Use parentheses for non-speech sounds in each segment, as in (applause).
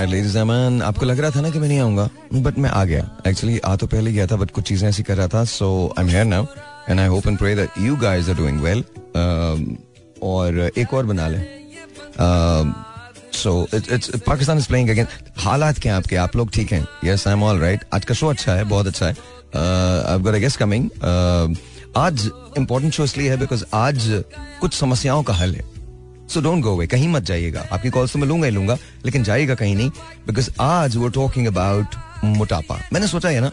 Man आपको लग रहा था ना कि मैं नहीं आऊँगा बट मैं आ गया। एक्चुअली आ तो पहले गया था बट कुछ चीज़ें ऐसी कर रहा था so I am here now and I hope and pray that you guys are doing well और एक और बना लें। So it's Pakistan is playing again हालात क्या आपके? आप लोग ठीक हैं? Yes I am all right आज का शो अच्छा है, बहुत अच्छा है। आई गॉट गेस्ट कमिंग आज इंपॉर्टेंट शो इसलिए है बिकॉज़ आज कुछ समस्याओं का हल है। सो डोंट गो अवे कहीं मत जाइएगा। आपकी कॉल्स तो मैं लूँगा ही लूँगा, लेकिन जाइएगा कहीं नहीं बिकॉज़ आज वो टॉकिंग अबाउट मोटापा। मैंने सोचा है ना,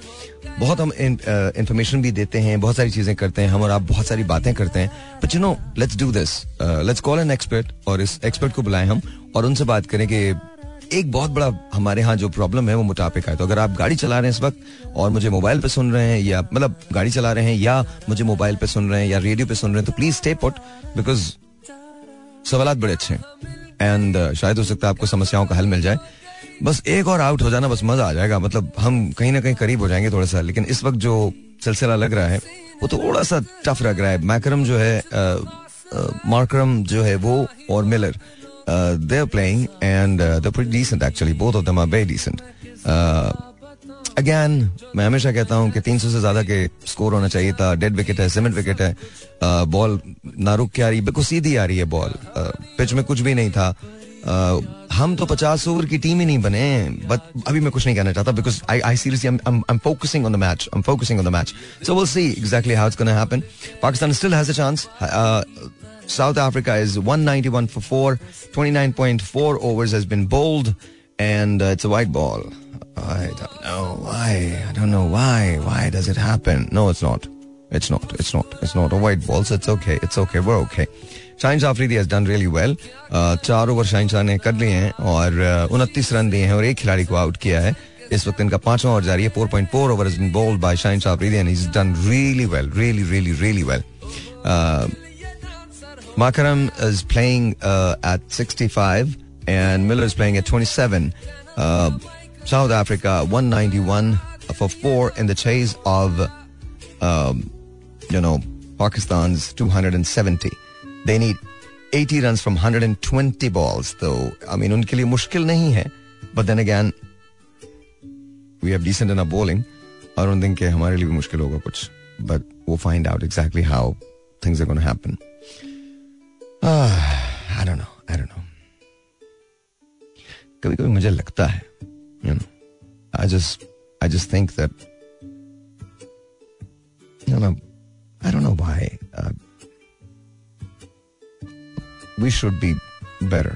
बहुत हम इंफॉर्मेशन भी देते हैं, बहुत सारी चीज़ें करते हैं, हम और आप बहुत सारी बातें करते हैं। But you know let's do this let's call an expert और इस एक्सपर्ट को बुलाएँ हम, और उनसे बात करें कि एक बहुत बड़ा हमारे यहाँ जो प्रॉब्लम है, वो मोटापे का है। तो अगर आप गाड़ी चला रहे हैं इस वक्त, और मुझे मोबाइल पे सुन रहे हैं, या मतलब गाड़ी चला रहे हैं, या मुझे मोबाइल पे सुन रहे हैं, या रेडियो पे सुन रहे हैं तो प्लीज़ स्टे पुट बिकॉज़ सवाल बड़े अच्छे हैं। एंड uh, शायद हो सकता है आपको समस्याओं का हल मिल जाए। बस एक और आउट हो जाना बस मज़ा आ जाएगा। मतलब हम कहीं ना कहीं करीब हो जाएँगे थोड़ा सा लेकिन इस वक्त जो सिलसिला लग रहा है वो थोड़ा सा टफ लग रहा है। मैक्रम जो है मार्क्रम जो है वो और Miller they are playing and they actually both of them are very decent again मैं हमेशा कहता हूँ कि 300 से ज़्यादा के स्कोर होना चाहिए था। डेड विकेट है सीमेंट विकेट है। बॉल ना रुक के आ रही बिल्कुल सीधी आ रही है बॉल पिच में कुछ भी नहीं था। हम तो पचास ओवर की टीम ही नहीं बने बट अभी मैं कुछ नहीं कहना चाहता because I I seriously focusing on the match I am focusing on the match so will see exactly how it's gonna happen Pakistan still has a chance South Africa is 191 for 4, 29.4 overs has been bowled, and uh, it's a white ball. I don't know why. I don't know why. Why does it happen? No, it's not. It's not. It's not. It's not a white ball. So it's okay. It's okay. We're okay. Shaheen Afridi has done really well चार over Shaheen Shah ने कर लिए हैं और uh, उनतीस run दिए हैं और एक खिलाड़ी को आउट किया है इस वक्त इनका पांचवा ओवर जारी है 4.4 over is been bowled by Shaheen Afridi and is done really well really really really well Makaram is playing uh, at 65 and Miller is playing at 27. Uh, South Africa 191 for 4 in the chase of, um, you know, Pakistan's 270. They need 80 runs from 120 balls. So, I mean, unke liye mushkil nahi hai. But then again, we have decent enough bowling. I don't think hamare liye भी मुश्किल होगा But we'll find out exactly how things are going to happen. Uh, I don't know. I don't know. कभी कभी मुझे लगता है you know, I just I just think that you know I don't know why uh, we should be better.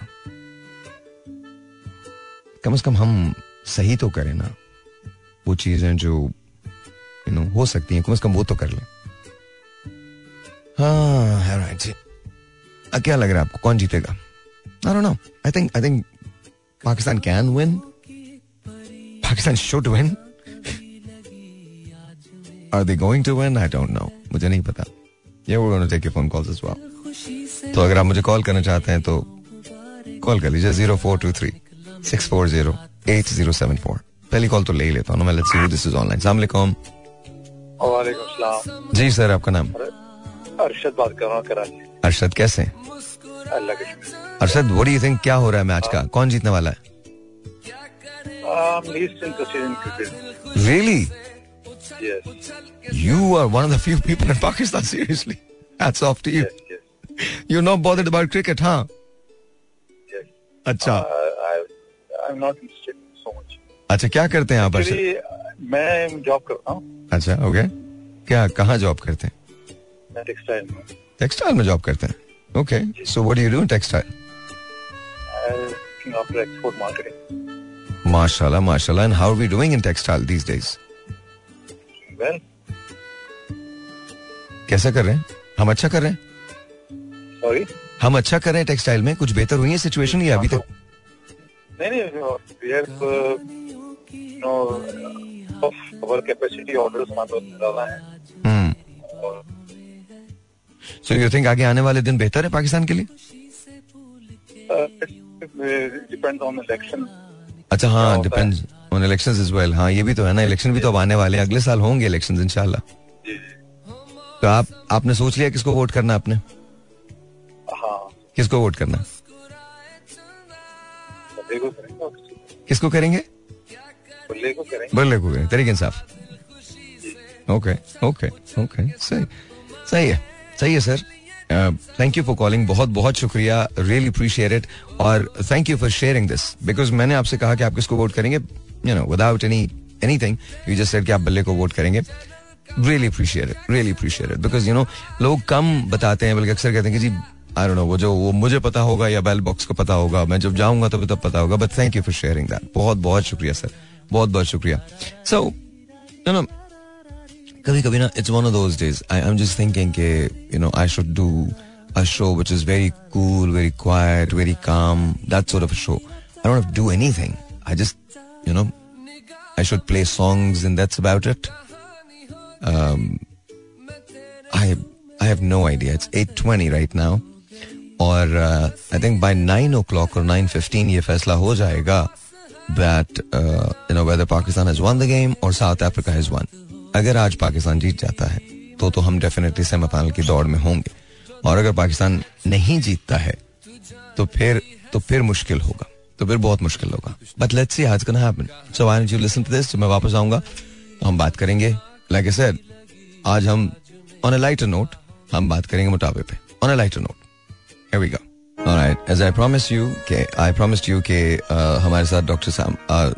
कम से कम हम सही तो करें ना। वो चीज़ें जो यू नो हो सकती हैं कम से कम वो तो कर लें। हाँ राइट क्या लग रहा है आपको? कौन जीतेगा? I don't know I think I think Pakistan can win Pakistan should win are they going to win I don't know मुझे नहीं पता. ये वो gonna take phone calls as well तो अगर आप मुझे कॉल करना चाहते हैं तो कॉल कर लीजिए zero four two three six four zero eight zero seven four पहली कॉल तो ले ही लेता हूँ मैं. Let's see this is online अस्सलाम वालेकुम वालेकुम सलाम. जी सर आपका नाम? अरशद बात कर रहा हूँ कराची. अरशद कैसे? अल्लाह के Arshad what do you think क्या हो रहा है मैच का? कौन जीतने वाला है? Cricket. Really? Yes. You are one of the few people in Pakistan, seriously. Hats off to you. Yes. Yes. You're not bothered about cricket, huh? Yes. अच्छा Uh, I, I'm not interested so much. अच्छा क्या करते हैं आप Actually, मैं job करता हूँ अच्छा ओके क्या कहाँ जॉब करते हैं मैं टेक्सटाइल में टेक्सटाइल में जॉब करते हैं okay so what do you do textile looking after export माशाल्लाह माशाल्लाह and how are we doing in textile these days Well, कैसा कर रहे हैं? हम अच्छा कर रहे हैं? Sorry. हम अच्छा कर रहे हैं टेक्सटाइल में? कुछ बेहतर हुई है सिचुएशन या अभी तक? नहीं नहीं we सो यू थिंक आगे आने वाले दिन बेहतर है पाकिस्तान के लिए? Uh, it depends on election. अच्छा हाँ होता depends on elections is well हाँ ये भी तो है ना इलेक्शन भी तो अब आने वाले हैं। अगले साल होंगे इलेक्शंस इंशाल्लाह। तो आप आपने सोच लिया किसको वोट करना आपने? हाँ। किसको वोट करना किसको करेंगे? करेंगे। बल्ले को करेंगे तरीके इंसाफ ओके ओके ओके सही। सही है सही है sir. Thank you for calling बहुत बहुत शुक्रिया. रियली अप्रिशिएट इट और thank you for sharing this because मैंने आपसे कहा कि आप किसको वोट करेंगे? You know without any anything you just said कि आप बल्ले को वोट करेंगे. Really appreciate it really appreciate it because you know लोग कम बताते हैं, बल्कि अक्सर कहते हैं कि जी आई डोंट नो वो जो, वो मुझे पता होगा या बेल बॉक्स को पता होगा. मैं जब जाऊँगा तब तब पता होगा. But thank you for sharing that बहुत बहुत शुक्रिया सर बहुत बहुत शुक्रिया. सो यू नो कभी कभी ना it's one of those days I am just thinking के you know I should do a show which is very cool very quite very calm that sort of a show I don't do anything I just you know I should play songs and that's about it. Um, I I have no idea. It's 8:20 right now. और I think by nine o'clock और nine fifteen ये फैसला हो जाएगा that you know whether Pakistan has won the game और South Africa has won अगर आज पाकिस्तान जीत जाता है तो तो हम डेफिनेटली सेमीफाइनल की दौड़ में होंगे। और अगर पाकिस्तान नहीं जीतता है तो फिर तो फिर मुश्किल होगा। तो फिर बहुत मुश्किल होगा। बट लेट्स सी आज can happen so don't you listen to this मैं वापस आऊँगा। तो हम बात करेंगे। लाइक आई सेड आज हम ऑन अ लाइटर नोट हम बात करेंगे मोटापे पे। On a lighter note Here we go. कि uh, हमारे साथ डॉक्टर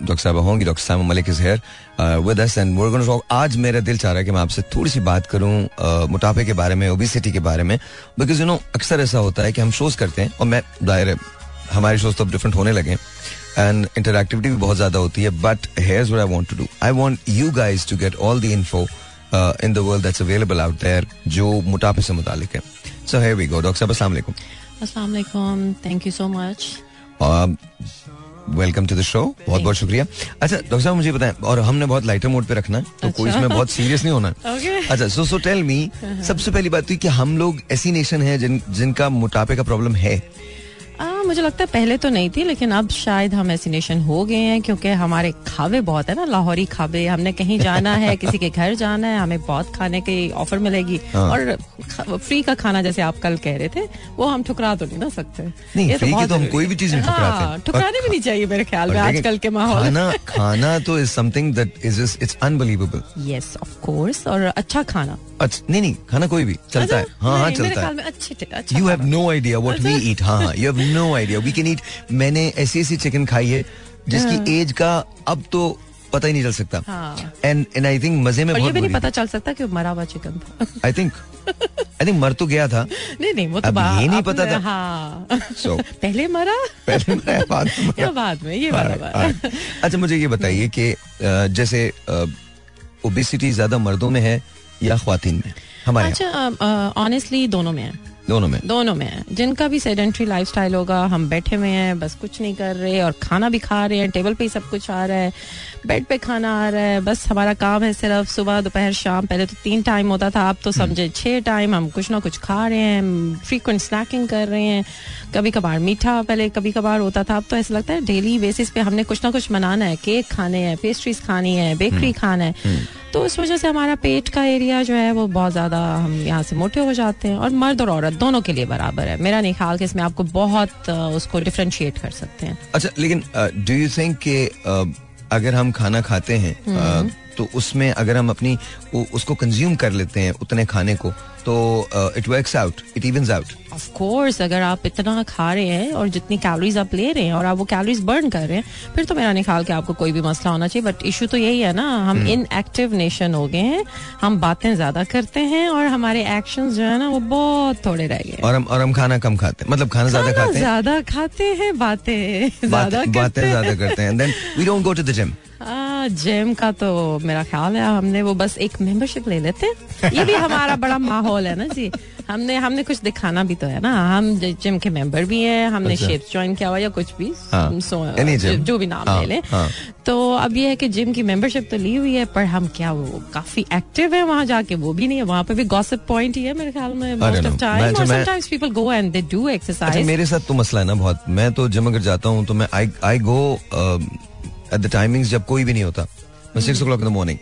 डॉक्टर साहब होंगी doctor Malik is here with and आज मेरा दिल चाह रहा है कि मैं आपसे थोड़ी सी बात करूँ uh, मोटापे के बारे में ओबिसिटी के बारे में बिकॉज़ यू नो अक्सर ऐसा होता है कि हम शोज़ करते हैं और मैं दायरे हमारे शोज़ तो अब डिफरेंट होने लगे एंड इंटरक्टिविटी भी बहुत ज़्यादा होती है but what I want to do I want you guys to get all the info in the world that's available out there जो मोटापे से मुतालिक है. सो हियर गो डॉक्टर साहब अस्सलाम thank you so much welcome to the show बहुत बहुत शुक्रिया अच्छा डॉक्टर साहब मुझे बताएँ और हमने बहुत लाइटर मोड पे रखना है तो अच्छा? कोई। इसमें बहुत सीरियस नहीं होना Okay. अच्छा सो सो टेल मी सबसे पहली बात तो कि हम लोग ऐसी नेशन है जिन जिनका मोटापे का प्रॉब्लम है आ, मुझे लगता है पहले तो नहीं थी लेकिन अब शायद हम एसिनेशन हो गए हैं क्योंकि हमारे खावे बहुत है ना लाहौरी खावे हमने कहीं जाना है (laughs) किसी के घर जाना है हमें बहुत खाने की ऑफ़र मिलेगी हाँ। और फ्री का खाना जैसे आप कल कह रहे थे वो हम ठुकरा तो नहीं ना सकते। नहीं, ये बहुत तो हम कोई भी चीज़ है। हाँ, ठुकराने भी नहीं चाहिए मेरे ख्याल में आजकल के माहौल। खाना खाना तो is something that is it's unbelievable yes of course और अच्छा खाना। अच्छा नहीं नहीं खाना कोई भी चलता है। अच्छा, हाँ हाँ चलता है। अच्छे अच्छा you have no idea what we eat हाँ हाँ you have (laughs) no idea we can eat मैंने ऐसी ऐसी चिकन खाई है जिसकी एज का अब तो पता ही नहीं चल सकता। हाँ। एंड एंड आई थिंक मज़े में बहुत नहीं पता चल सकता कि मरा हुआ चिकन था। आई थिंक आई थिंक मर तो गया था। नहीं नहीं वो तो अब बा- ये नहीं पता था। हाँ। So- (laughs) पहले मरा। पहले मैं बाद में मरा। बाद में ये वाला हाँ, हाँ। अच्छा मुझे ये बताइए कि जैसे ओबिसिटी ज़्यादा मर्दों में है या खातन में? हमारे अच्छा ऑनेस्टली दोनों में है। दोनों में? दोनों में जिनका भी सेडेंट्री लाइफस्टाइल होगा हम बैठे हुए हैं बस कुछ नहीं कर रहे और खाना भी खा रहे हैं टेबल पे ही सब कुछ आ रहा है बेड पे खाना आ रहा है बस हमारा काम है सिर्फ़ सुबह दोपहर शाम। पहले तो तीन टाइम होता था अब तो समझे छह टाइम हम कुछ ना कुछ खा रहे हैं फ्रीक्वेंट स्नैकिंग कर रहे हैं। कभी कभार मीठा पहले कभी कभार होता था अब तो ऐसा लगता है डेली बेसिस पे हमने कुछ ना कुछ बनाना है केक खाने हैं पेस्ट्रीज खानी है बेकरी खाना है। तो इस वजह से हमारा पेट का एरिया जो है वो बहुत ज़्यादा हम यहाँ से मोटे हो जाते हैं और मर्द और औरत दोनों के लिए बराबर है। मेरा नहीं ख्याल कि इसमें आपको बहुत उसको डिफ्रेंशिएट कर सकते हैं। अच्छा लेकिन डू यू थिंक कि अगर हम खाना खाते हैं अ, तो उसमें अगर हम अपनी उसको कंज्यूम कर लेते हैं उतने खाने को तो it works out it evens out of course अगर आप इतना खा रहे हैं और जितनी कैलोरीज आप ले रहे हैं और आप वो कैलोरीज बर्न कर रहे हैं फिर तो मेरा ख्याल कि आपको कोई भी मसला होना चाहिए बट इशू तो यही है ना हम इन एक्टिव नेशन हो गए हैं हम बातें ज़्यादा करते हैं और हमारे एक्शन जो है ना वो बहुत थोड़े रह गए और हम और हम खाना कम खाते हैं मतलब खाना ज़्यादा खाते हैं? ज़्यादा खाते हैं बातें ज़्यादा बातें ज़्यादा करते हैं then we don't go to the gym gym का तो मेरा ख्याल है हमने वो बस एक मेंबरशिप ले लेते। हैं ये भी हमारा बड़ा माहौल है ना जी। हमने हमने कुछ दिखाना भी तो है ना। हम जिम के मेंबर भी हैं हमने अच्छा। शेप ज्वाइन किया हुआ या कुछ भी। हाँ, सो जो, जो भी नाम हाँ, ले लें। हाँ। तो अब ये है कि जिम की मेंबरशिप तो ली हुई है पर हम क्या वो काफ़ी एक्टिव है वहाँ जाके वो भी नहीं है। वहाँ पे भी गॉसिप पॉइंट ही है मेरे ख्याल में मोस्ट ऑफ़ टाइम और sometimes people go and they do अच्छा एक्सरसाइज मेरे साथ तो मसला है ना बहुत। मैं तो जिम अगर जाता हूँ तो मैं I I go at the timings जब कोई भी नहीं होता। मैं six o'clock in the morning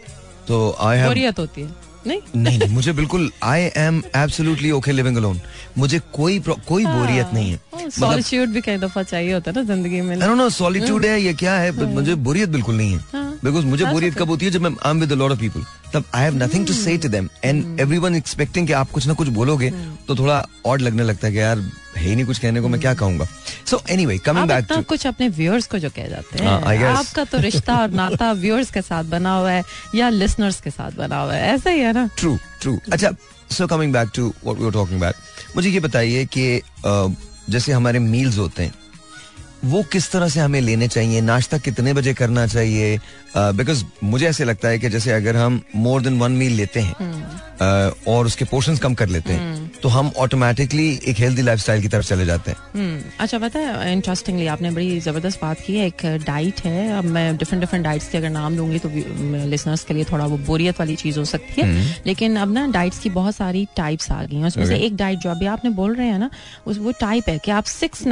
तो आई हैव होती है। नहीं? नहीं नहीं मुझे बिल्कुल I am absolutely okay living alone मुझे कोई कोई बोरियत नहीं है। मतलब सॉलिट्यूड भी कई दफ़ा चाहिए होता है ना ज़िंदगी में। आई डोंट नो सॉलिट्यूड है ये क्या है मुझे बोरियत बिल्कुल नहीं है। हाँ। बिकॉज़ मुझे बोरियत कब होती है जब मैं I am with lot of people तब I have nothing to say to them and everyone expecting कि आप कुछ ना कुछ बोलोगे तो थोड़ा ऑड लगने लगता है कि यार है ही नहीं कुछ कहने को मैं क्या कहूँगा? So anyway coming back to कुछ अपने व्यूअर्स को जो कह जाते हाँ, हैं. आपका तो रिश्ता और नाता (laughs) व्यूअर्स के साथ बना हुआ है या लिसनर्स के साथ बना हुआ है? ऐसा ही है ना? ट्रू ट्रू अच्छा so coming back to what we were talking about मुझे ये बताइए कि जैसे हमारे मील्स होते हैं वो किस तरह से हमें लेने चाहिए नाश्ता कितने बजे करना चाहिए? बिकॉज़ uh, मुझे ऐसे लगता है कि जैसे अगर हम मोर देन वन मील लेते हैं अ, और उसके पोर्शन कम कर लेते हैं तो हम ऑटोमेटिकली एक हेल्दी लाइफस्टाइल की तरफ़ चले जाते हैं। हम्म, अच्छा पता है इंटरेस्टिंगली आपने बड़ी ज़बरदस्त बात की है एक डाइट है अब मैं डिफरेंट डिफरेंट डाइट्स के अगर नाम लूँगी तो लिसनर्स के लिए थोड़ा वो बोरियत वाली चीज़ हो सकती है। लेकिन अब ना डाइट्स की बहुत सारी टाइप्स आ गई हैं उसमें से एक डाइट जो अभी आपने बोल रहे हैं ना उस वो टाइप है कि आप सिक्स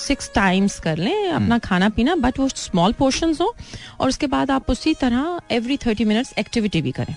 सिक्स टाइम्स कर लें अपना खाना पीना बट वो स्मॉल पोर्शन हो और उसके बाद आप उसी तरह एवरी थर्टी मिनट्स एक्टिविटी भी करें।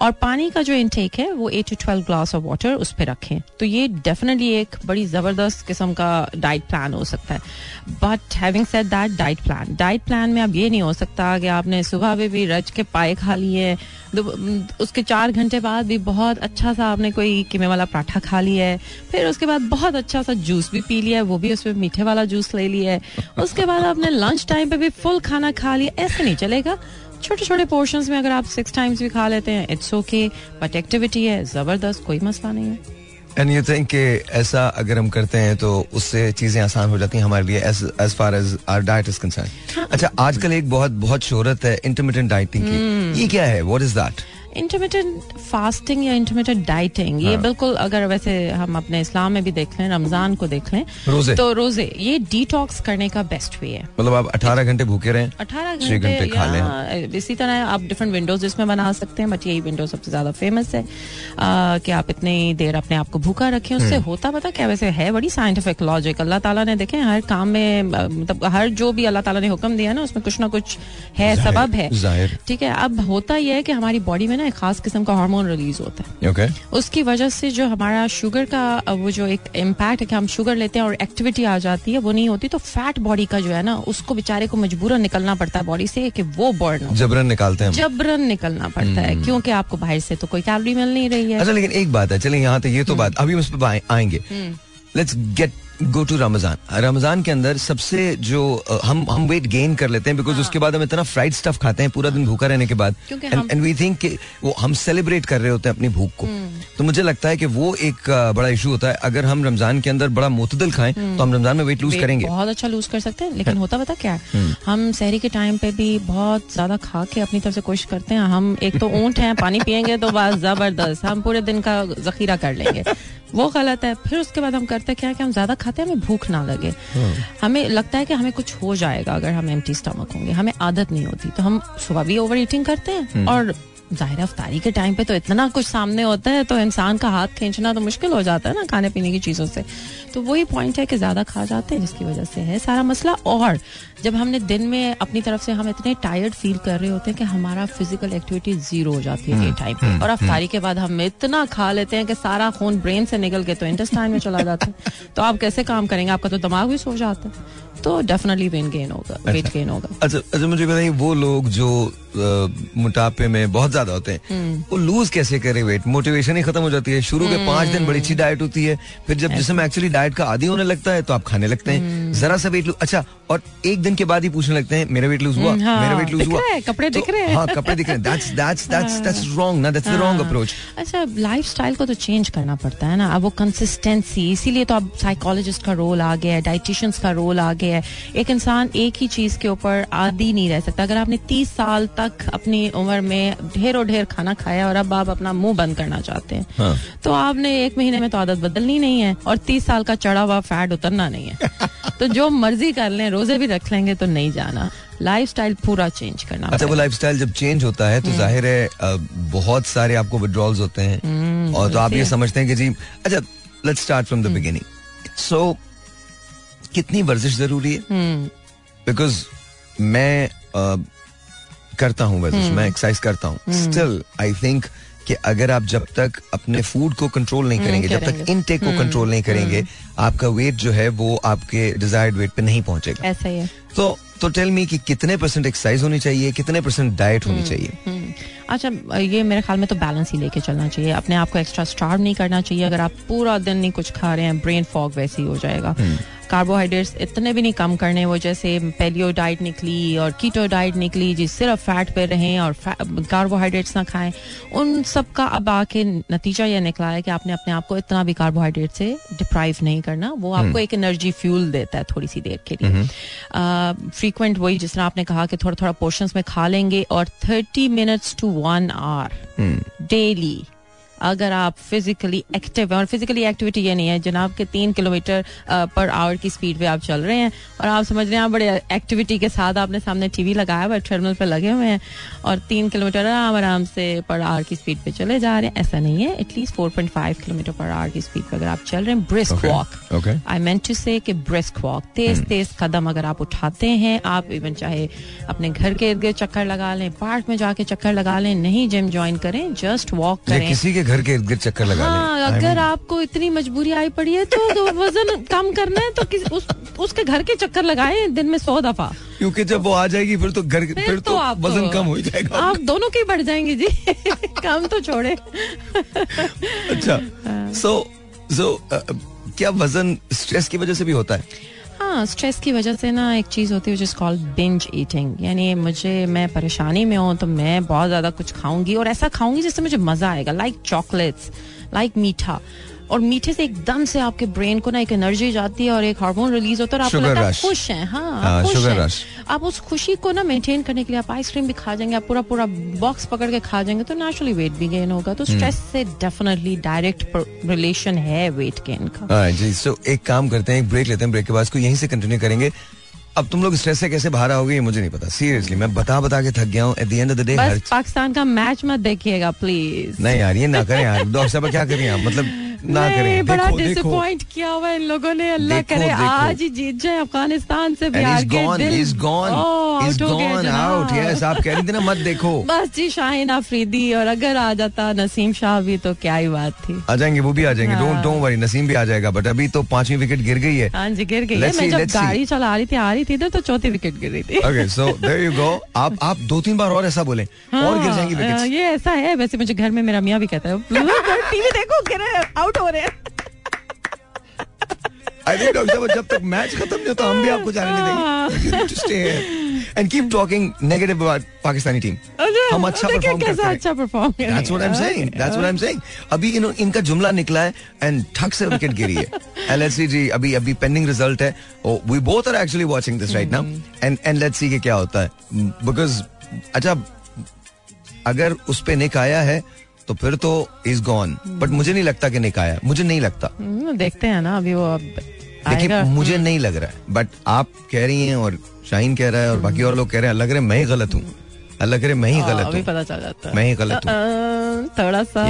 और पानी का जो इनटेक है, वो eight to twelve glass of water उस पर रखें। तो ये डेफिनेटली एक बड़ी ज़बरदस्त किस्म का डाइट प्लान हो सकता है। But having set that diet plan diet plan में अब ये नहीं हो सकता कि आपने सुबह में भी रज के पाए खा लिए दो- उसके चार घंटे बाद भी बहुत अच्छा सा आपने कोई कीमे वाला पराठा खा लिया है। फिर उसके बाद बहुत अच्छा सा जूस भी पी लिया है, वो भी उसमें मीठे वाला जूस ले लिया है। उसके बाद आपने लंच टाइम पे भी फुल खाना खा लिया, ऐसे नहीं चलेगा। छोटे छोटे पोर्शन में अगर आप सिक्स टाइम्स भी खा लेते हैं इट्स ओके बट एक्टिविटी है ज़बरदस्त कोई मसला नहीं है। एंड यू थिंक कि ऐसा अगर हम करते हैं तो उससे चीज़ें आसान हो जाती हैं हमारे लिए as far as our diet is concern अच्छा आजकल एक बहुत बहुत शोहरत है इंटरमीडियंट डाइटिंग की। ये क्या है? What is that intermittent fasting या इंटरमीडियंट डाइटिंग ये हाँ। बिल्कुल अगर वैसे हम अपने इस्लाम में भी देख लें रमज़ान को देख लें रोज़े। तो रोज़े ये डिटॉक्स करने का बेस्ट वे है मतलब आप 18 घंटे भूखे रहें अठारह छह घंटे घंटे खा या इसी तरह आप डिफरेंट विंडोज़ इसमें बना सकते हैं बट यही विंडो सबसे ज़्यादा फ़ेमस है कि आप इतनी देर अपने आप को भूखा रखें उससे हम्म। होता पता क्या वैसे है बड़ी साइंटिफिक लॉजिक अल्लाह ताला ने देखे हर काम में मतलब हर जो भी अल्लाह ताला ने हुक्म दिया ना उसमें कुछ ना कुछ है सबब है ठीक है अब होता यह है कि हमारी बॉडी में ना एक खास किस्म का हार्मोन रिलीज़ होता है। ओके उसकी वजह से जो हमारा शुगर का वो जो एक इम्पैक्ट है कि हम शुगर लेते हैं और एक्टिविटी आ जाती है वो नहीं होती तो फैट बॉडी का जो है ना उसको बेचारे को मजबूरन निकलना पड़ता है बॉडी से कि वो बर्न जबरन निकालते हैं जबरन निकलना पड़ता है क्योंकि आपको बाहर से तो कोई कैलोरी मिल नहीं रही है। अच्छा लेकिन एक बात है चलिए यहाँ तक ये तो बात अभी उस पर आएँगे। Let's get go to Ramzan Ramzan के अंदर सबसे जो हम हम वेट गेन कर लेते हैं बिकॉज़ उसके बाद हम इतना फ्राइड स्टफ़ खाते हैं पूरा दिन भूखा रहने के बाद। एंड वी थिंक वो हम सेलिब्रेट कर रहे होते हैं अपनी भूख को। तो मुझे लगता है कि वो एक बड़ा इशू होता है। अगर हम रमज़ान के अंदर बड़ा मुतदल खाएँ तो हम रमज़ान में वेट लूज करेंगे। बहुत अच्छा लूज कर सकते हैं लेकिन होता पता क्या है? हम शहरी के टाइम पे भी बहुत ज़्यादा खा के अपनी तरफ़ से कोशिश करते हैं। हम एक तो ऊँट है पानी पियेंगे तो बस ज़बरदस्त। हम पूरे दिन का जखीरा कर लेंगे। वो गलत है। फिर उसके बाद हम करते क्या है कि हम ज़्यादा खाते हैं हमें भूख ना लगे। हमें लगता है कि हमें कुछ हो जाएगा अगर हम एम्प्टी स्टमक होंगे। हमें आदत नहीं होती। तो हम सुबह भी ओवर ईटिंग करते हैं और ज़ाहिर अफ्तारी के टाइम पे तो इतना कुछ सामने होता है तो इंसान का हाथ खींचना तो मुश्किल हो जाता है ना खाने पीने की चीज़ों से। तो वही पॉइंट है कि ज़्यादा खा जाते हैं जिसकी वजह से है सारा मसला। और जब हमने दिन में अपनी तरफ़ से हम इतने टायर्ड फील कर रहे होते हैं कि हमारा फ़िज़िकल एक्टिविटी ज़ीरो हो जाती है टाइम पे। और अफ्तारी के बाद हम इतना खा लेते हैं कि सारा खून ब्रेन से निकल के तो इंटेस्टाइन में चला जाता है। तो आप कैसे काम करेंगे? आपका तो दिमाग भी सो जाता है। तो डेफिनेटली वेट गेन होगा वेट गेन होगा। अच्छा अच्छा मुझे बताइए वो लोग जो मोटापे में बहुत ज़्यादा होते हैं वो लूज कैसे करे वेट मोटिवेशन ही खत्म हो जाती है शुरू के पाँच दिन बड़ी अच्छी डाइट होती है फिर जब जिसमें एक्चुअली डाइट का आदि होने लगता है तो आप खाने लगते हैं। जरा सा वेट लूज अच्छा और एक दिन के बाद ही पूछने लगते हैं मेरा वेट लूज हुआ हम्म, हाँ, मेरा वेट लूज हुआ। कपड़े तो- दिख रहे हैं। हाँ कपड़े दिख रहे हैं। That's that's that's that's wrong ना दैट्स द रॉन्ग अप्रोच अच्छा लाइफ स्टाइल को तो चेंज करना पड़ता है ना अब वो कंसिस्टेंसी इसीलिए तो अब साइकोलॉजिस्ट का रोल आ गया है डाइटिशियंस का रोल आ गया है। एक इंसान एक ही चीज़ के ऊपर आदि नहीं रह सकता। अगर आपने तीस साल तक अपनी उम्र में ढेरों ढेर खाना खाया और अब आप अपना मुँह बंद करना चाहते हैं हाँ। तो आपने एक महीने में तो आदत बदलनी नहीं है और तीस साल का चढ़ा हुआ फैट उतरना नहीं है। (laughs) तो जो मर्ज़ी कर लें रोज़े भी रख लेंगे तो नहीं जाना। लाइफ स्टाइल पूरा चेंज करना अच्छा वो। लाइफस्टाइल जब चेंज होता है तो ज़ाहिर है बहुत सारे आपको विड्रॉल्स होते हैं। और तो आप ये समझते हैं कि जी अच्छा let's start from the beginning so कितनी वर्जिश ज़रूरी है? हम्म। बिकॉज़ मैं अ, करता हूँ वर्जिश मैं एक्सरसाइज करता हूँ। स्टिल आई थिंक कि अगर आप जब तक अपने फ़ूड को कंट्रोल नहीं करेंगे जब तक हम्म, इनटेक को कंट्रोल नहीं करेंगे आपका वेट जो है वो आपके डिजायर्ड वेट पे नहीं पहुंचेगा। ऐसा ही है। तो तो टेल मी कि कितने परसेंट एक्सरसाइज होनी चाहिए कितने परसेंट डाइट होनी चाहिए? हम्म, अच्छा ये मेरे ख्याल में तो बैलेंस ही लेके चलना चाहिए। अपने आप को एक्स्ट्रा स्टार्व नहीं करना चाहिए। अगर आप पूरा दिन नहीं कुछ खा रहे हैं ब्रेन फॉग वैसे ही हो जाएगा कार्बोहाइड्रेट्स इतने भी नहीं कम करने वो जैसे पेलियो डाइट निकली और कीटो डाइट निकली जिस सिर्फ़ फैट पे रहें और कार्बोहाइड्रेट्स ना खाएँ उन सब का अब आके नतीजा ये निकला है कि आपने अपने आप को इतना भी कार्बोहाइड्रेट से डिप्राइव नहीं करना वो आपको एक एनर्जी फ्यूल देता है थोड़ी सी देर के लिए। फ्रीक्वेंट वही जिस तरह आपने कहा कि थोड़ा थोड़ा पोर्शंस में खा लेंगे और thirty minutes to one hour daily अगर आप फिजिकली एक्टिव हैं और फिजिकली एक्टिविटी ये नहीं है जनाब के तीन किलोमीटर पर आवर की स्पीड पे आप चल रहे हैं और आप समझ रहे हैं आप बड़े एक्टिविटी के साथ आपने सामने टीवी लगाया हुआ ट्रेडमिल पे लगे हुए हैं और तीन किलोमीटर आराम आराम से पर आवर की स्पीड पे चले जा रहे हैं। ऐसा नहीं है at least four point five kilometre per hour की स्पीड पे अगर आप चल रहे हैं brisk walk I meant to say brisk walk तेज तेज कदम अगर आप उठाते हैं आप इवन चाहे अपने घर के इर्द गिर्द चक्कर लगा लें पार्क में जाके चक्कर लगा लें नहीं जिम ज्वाइन करें जस्ट वॉक करें। किसी के घर के इर्द चक्कर लगा हाँ लें I अगर mean, आपको इतनी मजबूरी आई पड़ी है तो, तो वज़न कम करना है तो किस, उस, उसके घर के चक्कर लगाए दिन में सौ दफ़ा। क्योंकि जब वो आ जाएगी फिर तो घर फिर तो आप वज़न कम हो जाएगा। आप दोनों के बढ़ जाएँगे जी। (laughs) कम तो छोड़े। अच्छा हाँ। सो सो क्या वज़न स्ट्रेस की वजह से भी होता है? हाँ स्ट्रेस की वजह से ना एक चीज़ होती है कॉल्ड बिंज ईटिंग यानी मुझे, मैं परेशानी में हूँ तो मैं बहुत ज़्यादा कुछ खाऊँगी और ऐसा खाऊँगी जिससे मुझे मज़ा आएगा लाइक चॉकलेट्स लाइक मीठा और मीठे से एकदम से आपके ब्रेन को ना एक एनर्जी जाती है और एक हार्मोन रिलीज़ होता है और Sugar लगता है खुश हैं। हाँ आप हाँ, खुश हैं। आप उस खुशी को ना मेंटेन करने के लिए आप आइसक्रीम भी खा जाएँगे आप पूरा पूरा बॉक्स पकड़ के खा जाएँगे तो नेचुरली वेट भी गेन होगा। तो स्ट्रेस से डेफिनेटली डायरेक्ट रिलेशन है वेट गेन का। हाँ जी सो एक काम करते हैं एक ब्रेक लेते हैं ब्रेक के बाद यहीं से कंटिन्यू करेंगे। अब तुम लोग स्ट्रेस से कैसे बाहर आओगे ये मुझे नहीं पता। सीरियसली मैं बता बता के थक गया हूँ। At the end of the day Pakistan का मैच मत देखिएगा प्लीज़ नहीं यार ये ना करें यार। डॉक्टर साहब क्या करें आप? मतलब ना करें। बड़ा डिसअपॉइंट किया हुआ इन लोगों ने। अल्लाह करे। आज ही जीत जाए अफ़गानिस्तान से बिहार Oh, हो आप कह रही थी ना मत देखो। (laughs) बस जी शाहीन अफरीदी और अगर आ जाता नसीम शाह भी तो क्या ही बात थी। आ जाएँगे वो भी आ जाएँगे। डोंट डोंट वरी नसीम भी आ जाएगा बट अभी तो पांचवी विकेट गिर गई है। हाँ जी गिर गई है। मैं जब गाड़ी चला रही थी आ रही थी इधर तो चौथी विकेट गिर रही थी। Okay so there you go आप आप दो तीन बार और ऐसा बोले और गिर जाएँगी हाँ, विकेट्स ये ऐसा है वैसे मुझे घर में मेरा मियाँ भी कहता है टीवी देखो गिरे आउट हो रहे हैं। आई थिंक डॉक्टर साहब जब तक मैच खत्म नहीं होता हम भी आपको जाने नहीं देंगे। And keep talking negative about Pakistani team हम अच्छा परफॉर्म करते हैं। अच्छा perform That's what I'm saying. That's what I'm saying. अभी इन, इनका जुमला निकला है एंड ठक से विकेट गिरी है। (laughs) एलएससी जी अभी अभी पेंडिंग रिज़ल्ट है। We both are actually watching this right now and and let's see कि क्या होता है। बिकॉज़ अच्छा अगर उस पे निक आया है तो फिर तो इज़ गॉन बट मुझे नहीं लगता कि निक आया. मुझे नहीं लगता. हम्म, देखते हैं ना अभी वो अब देखिए मुझे नहीं लग रहा है. बट आप कह रही हैं और शाहीन कह रहा है और बाकी और लोग कह रहे हैं लग रहे मैं ही गलत हूँ. लग रहा है मैं ही गलत हूँ. पता चल जाता है। मैं ही गलत हूँ. थोड़ा सा।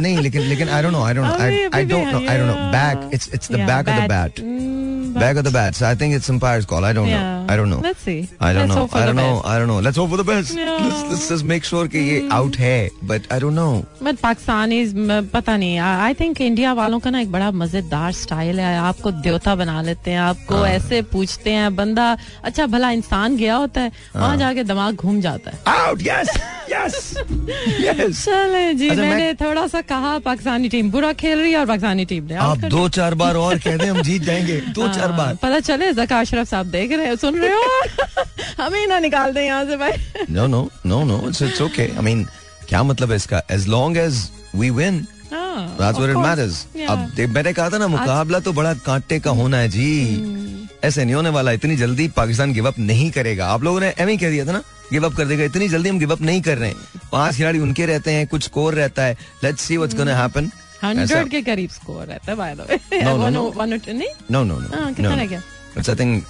नहीं लेकिन लेकिन I don't know, I don't know, अभी- I, I अभी भी don't know, I don't know. yeah. Back, it's it's the Yeah, back of the bat, Mm, back of the bat. So I think it's umpire's call. I don't yeah. know, I don't know. Let's see. I don't Let's know, I don't know, best. I don't know. Let's hope for the best. Yeah. Let's, let's just make sure कि ये out है, but I don't know. But Pakistani पता नहीं I think India वालों का ना एक बड़ा मज़ेदार स्टाइल है आपको देवता बना लेते हैं आपको हाँ। ऐसे पूछते हैं बंदा अच्छा भला इंसान गया होता है हाँ। वहाँ जाके दिमाग घूम जाता है Out, yes, yes, yes. चले जी अच्छा, मैंने थोड़ा सा कहा पाकिस्तानी टीम बुरा खेल रही है और पाकिस्तानी टीम ने आप दो चार बार और कह दें हम जीत जाएँगे दो हाँ, चार बार पता चले जका अशरफ साहब देख रहे हो सुन रहे हो? (laughs) हमें ना निकाल दे यहाँ से भाई। No no no no it's it's okay. I mean क्या मतलब है इसका? As long as we win हाँ, That's what it matters. अब मैंने कहा था ना मुकाबला तो बड़ा कांटे का होना है जी। ऐसे नहीं होने वाला इतनी जल्दी पाकिस्तान गिव अप नहीं करेगा। आप लोगों ने एम ही कह दिया था ना गिव अप कर देगा इतनी जल्दी हम गिव अप नहीं कर रहे हैं। पाँच खिलाड़ी उनके रहते हैं कुछ स्कोर रहता है। Let's see what's gonna happen hundred के करीब स्कोर रहता है बाय द वे no. नहीं नो नो नो हाँ, कितना रह गया? इट्स आई थिंक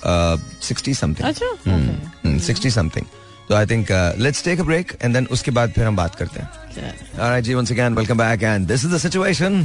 60 समथिंग अच्छा, okay. Hmm, 60 something. समथिंग तो I think let's take a break and then उसके बाद फिर हम बात करते हैं All right, G, once again, welcome back. And this is the situation.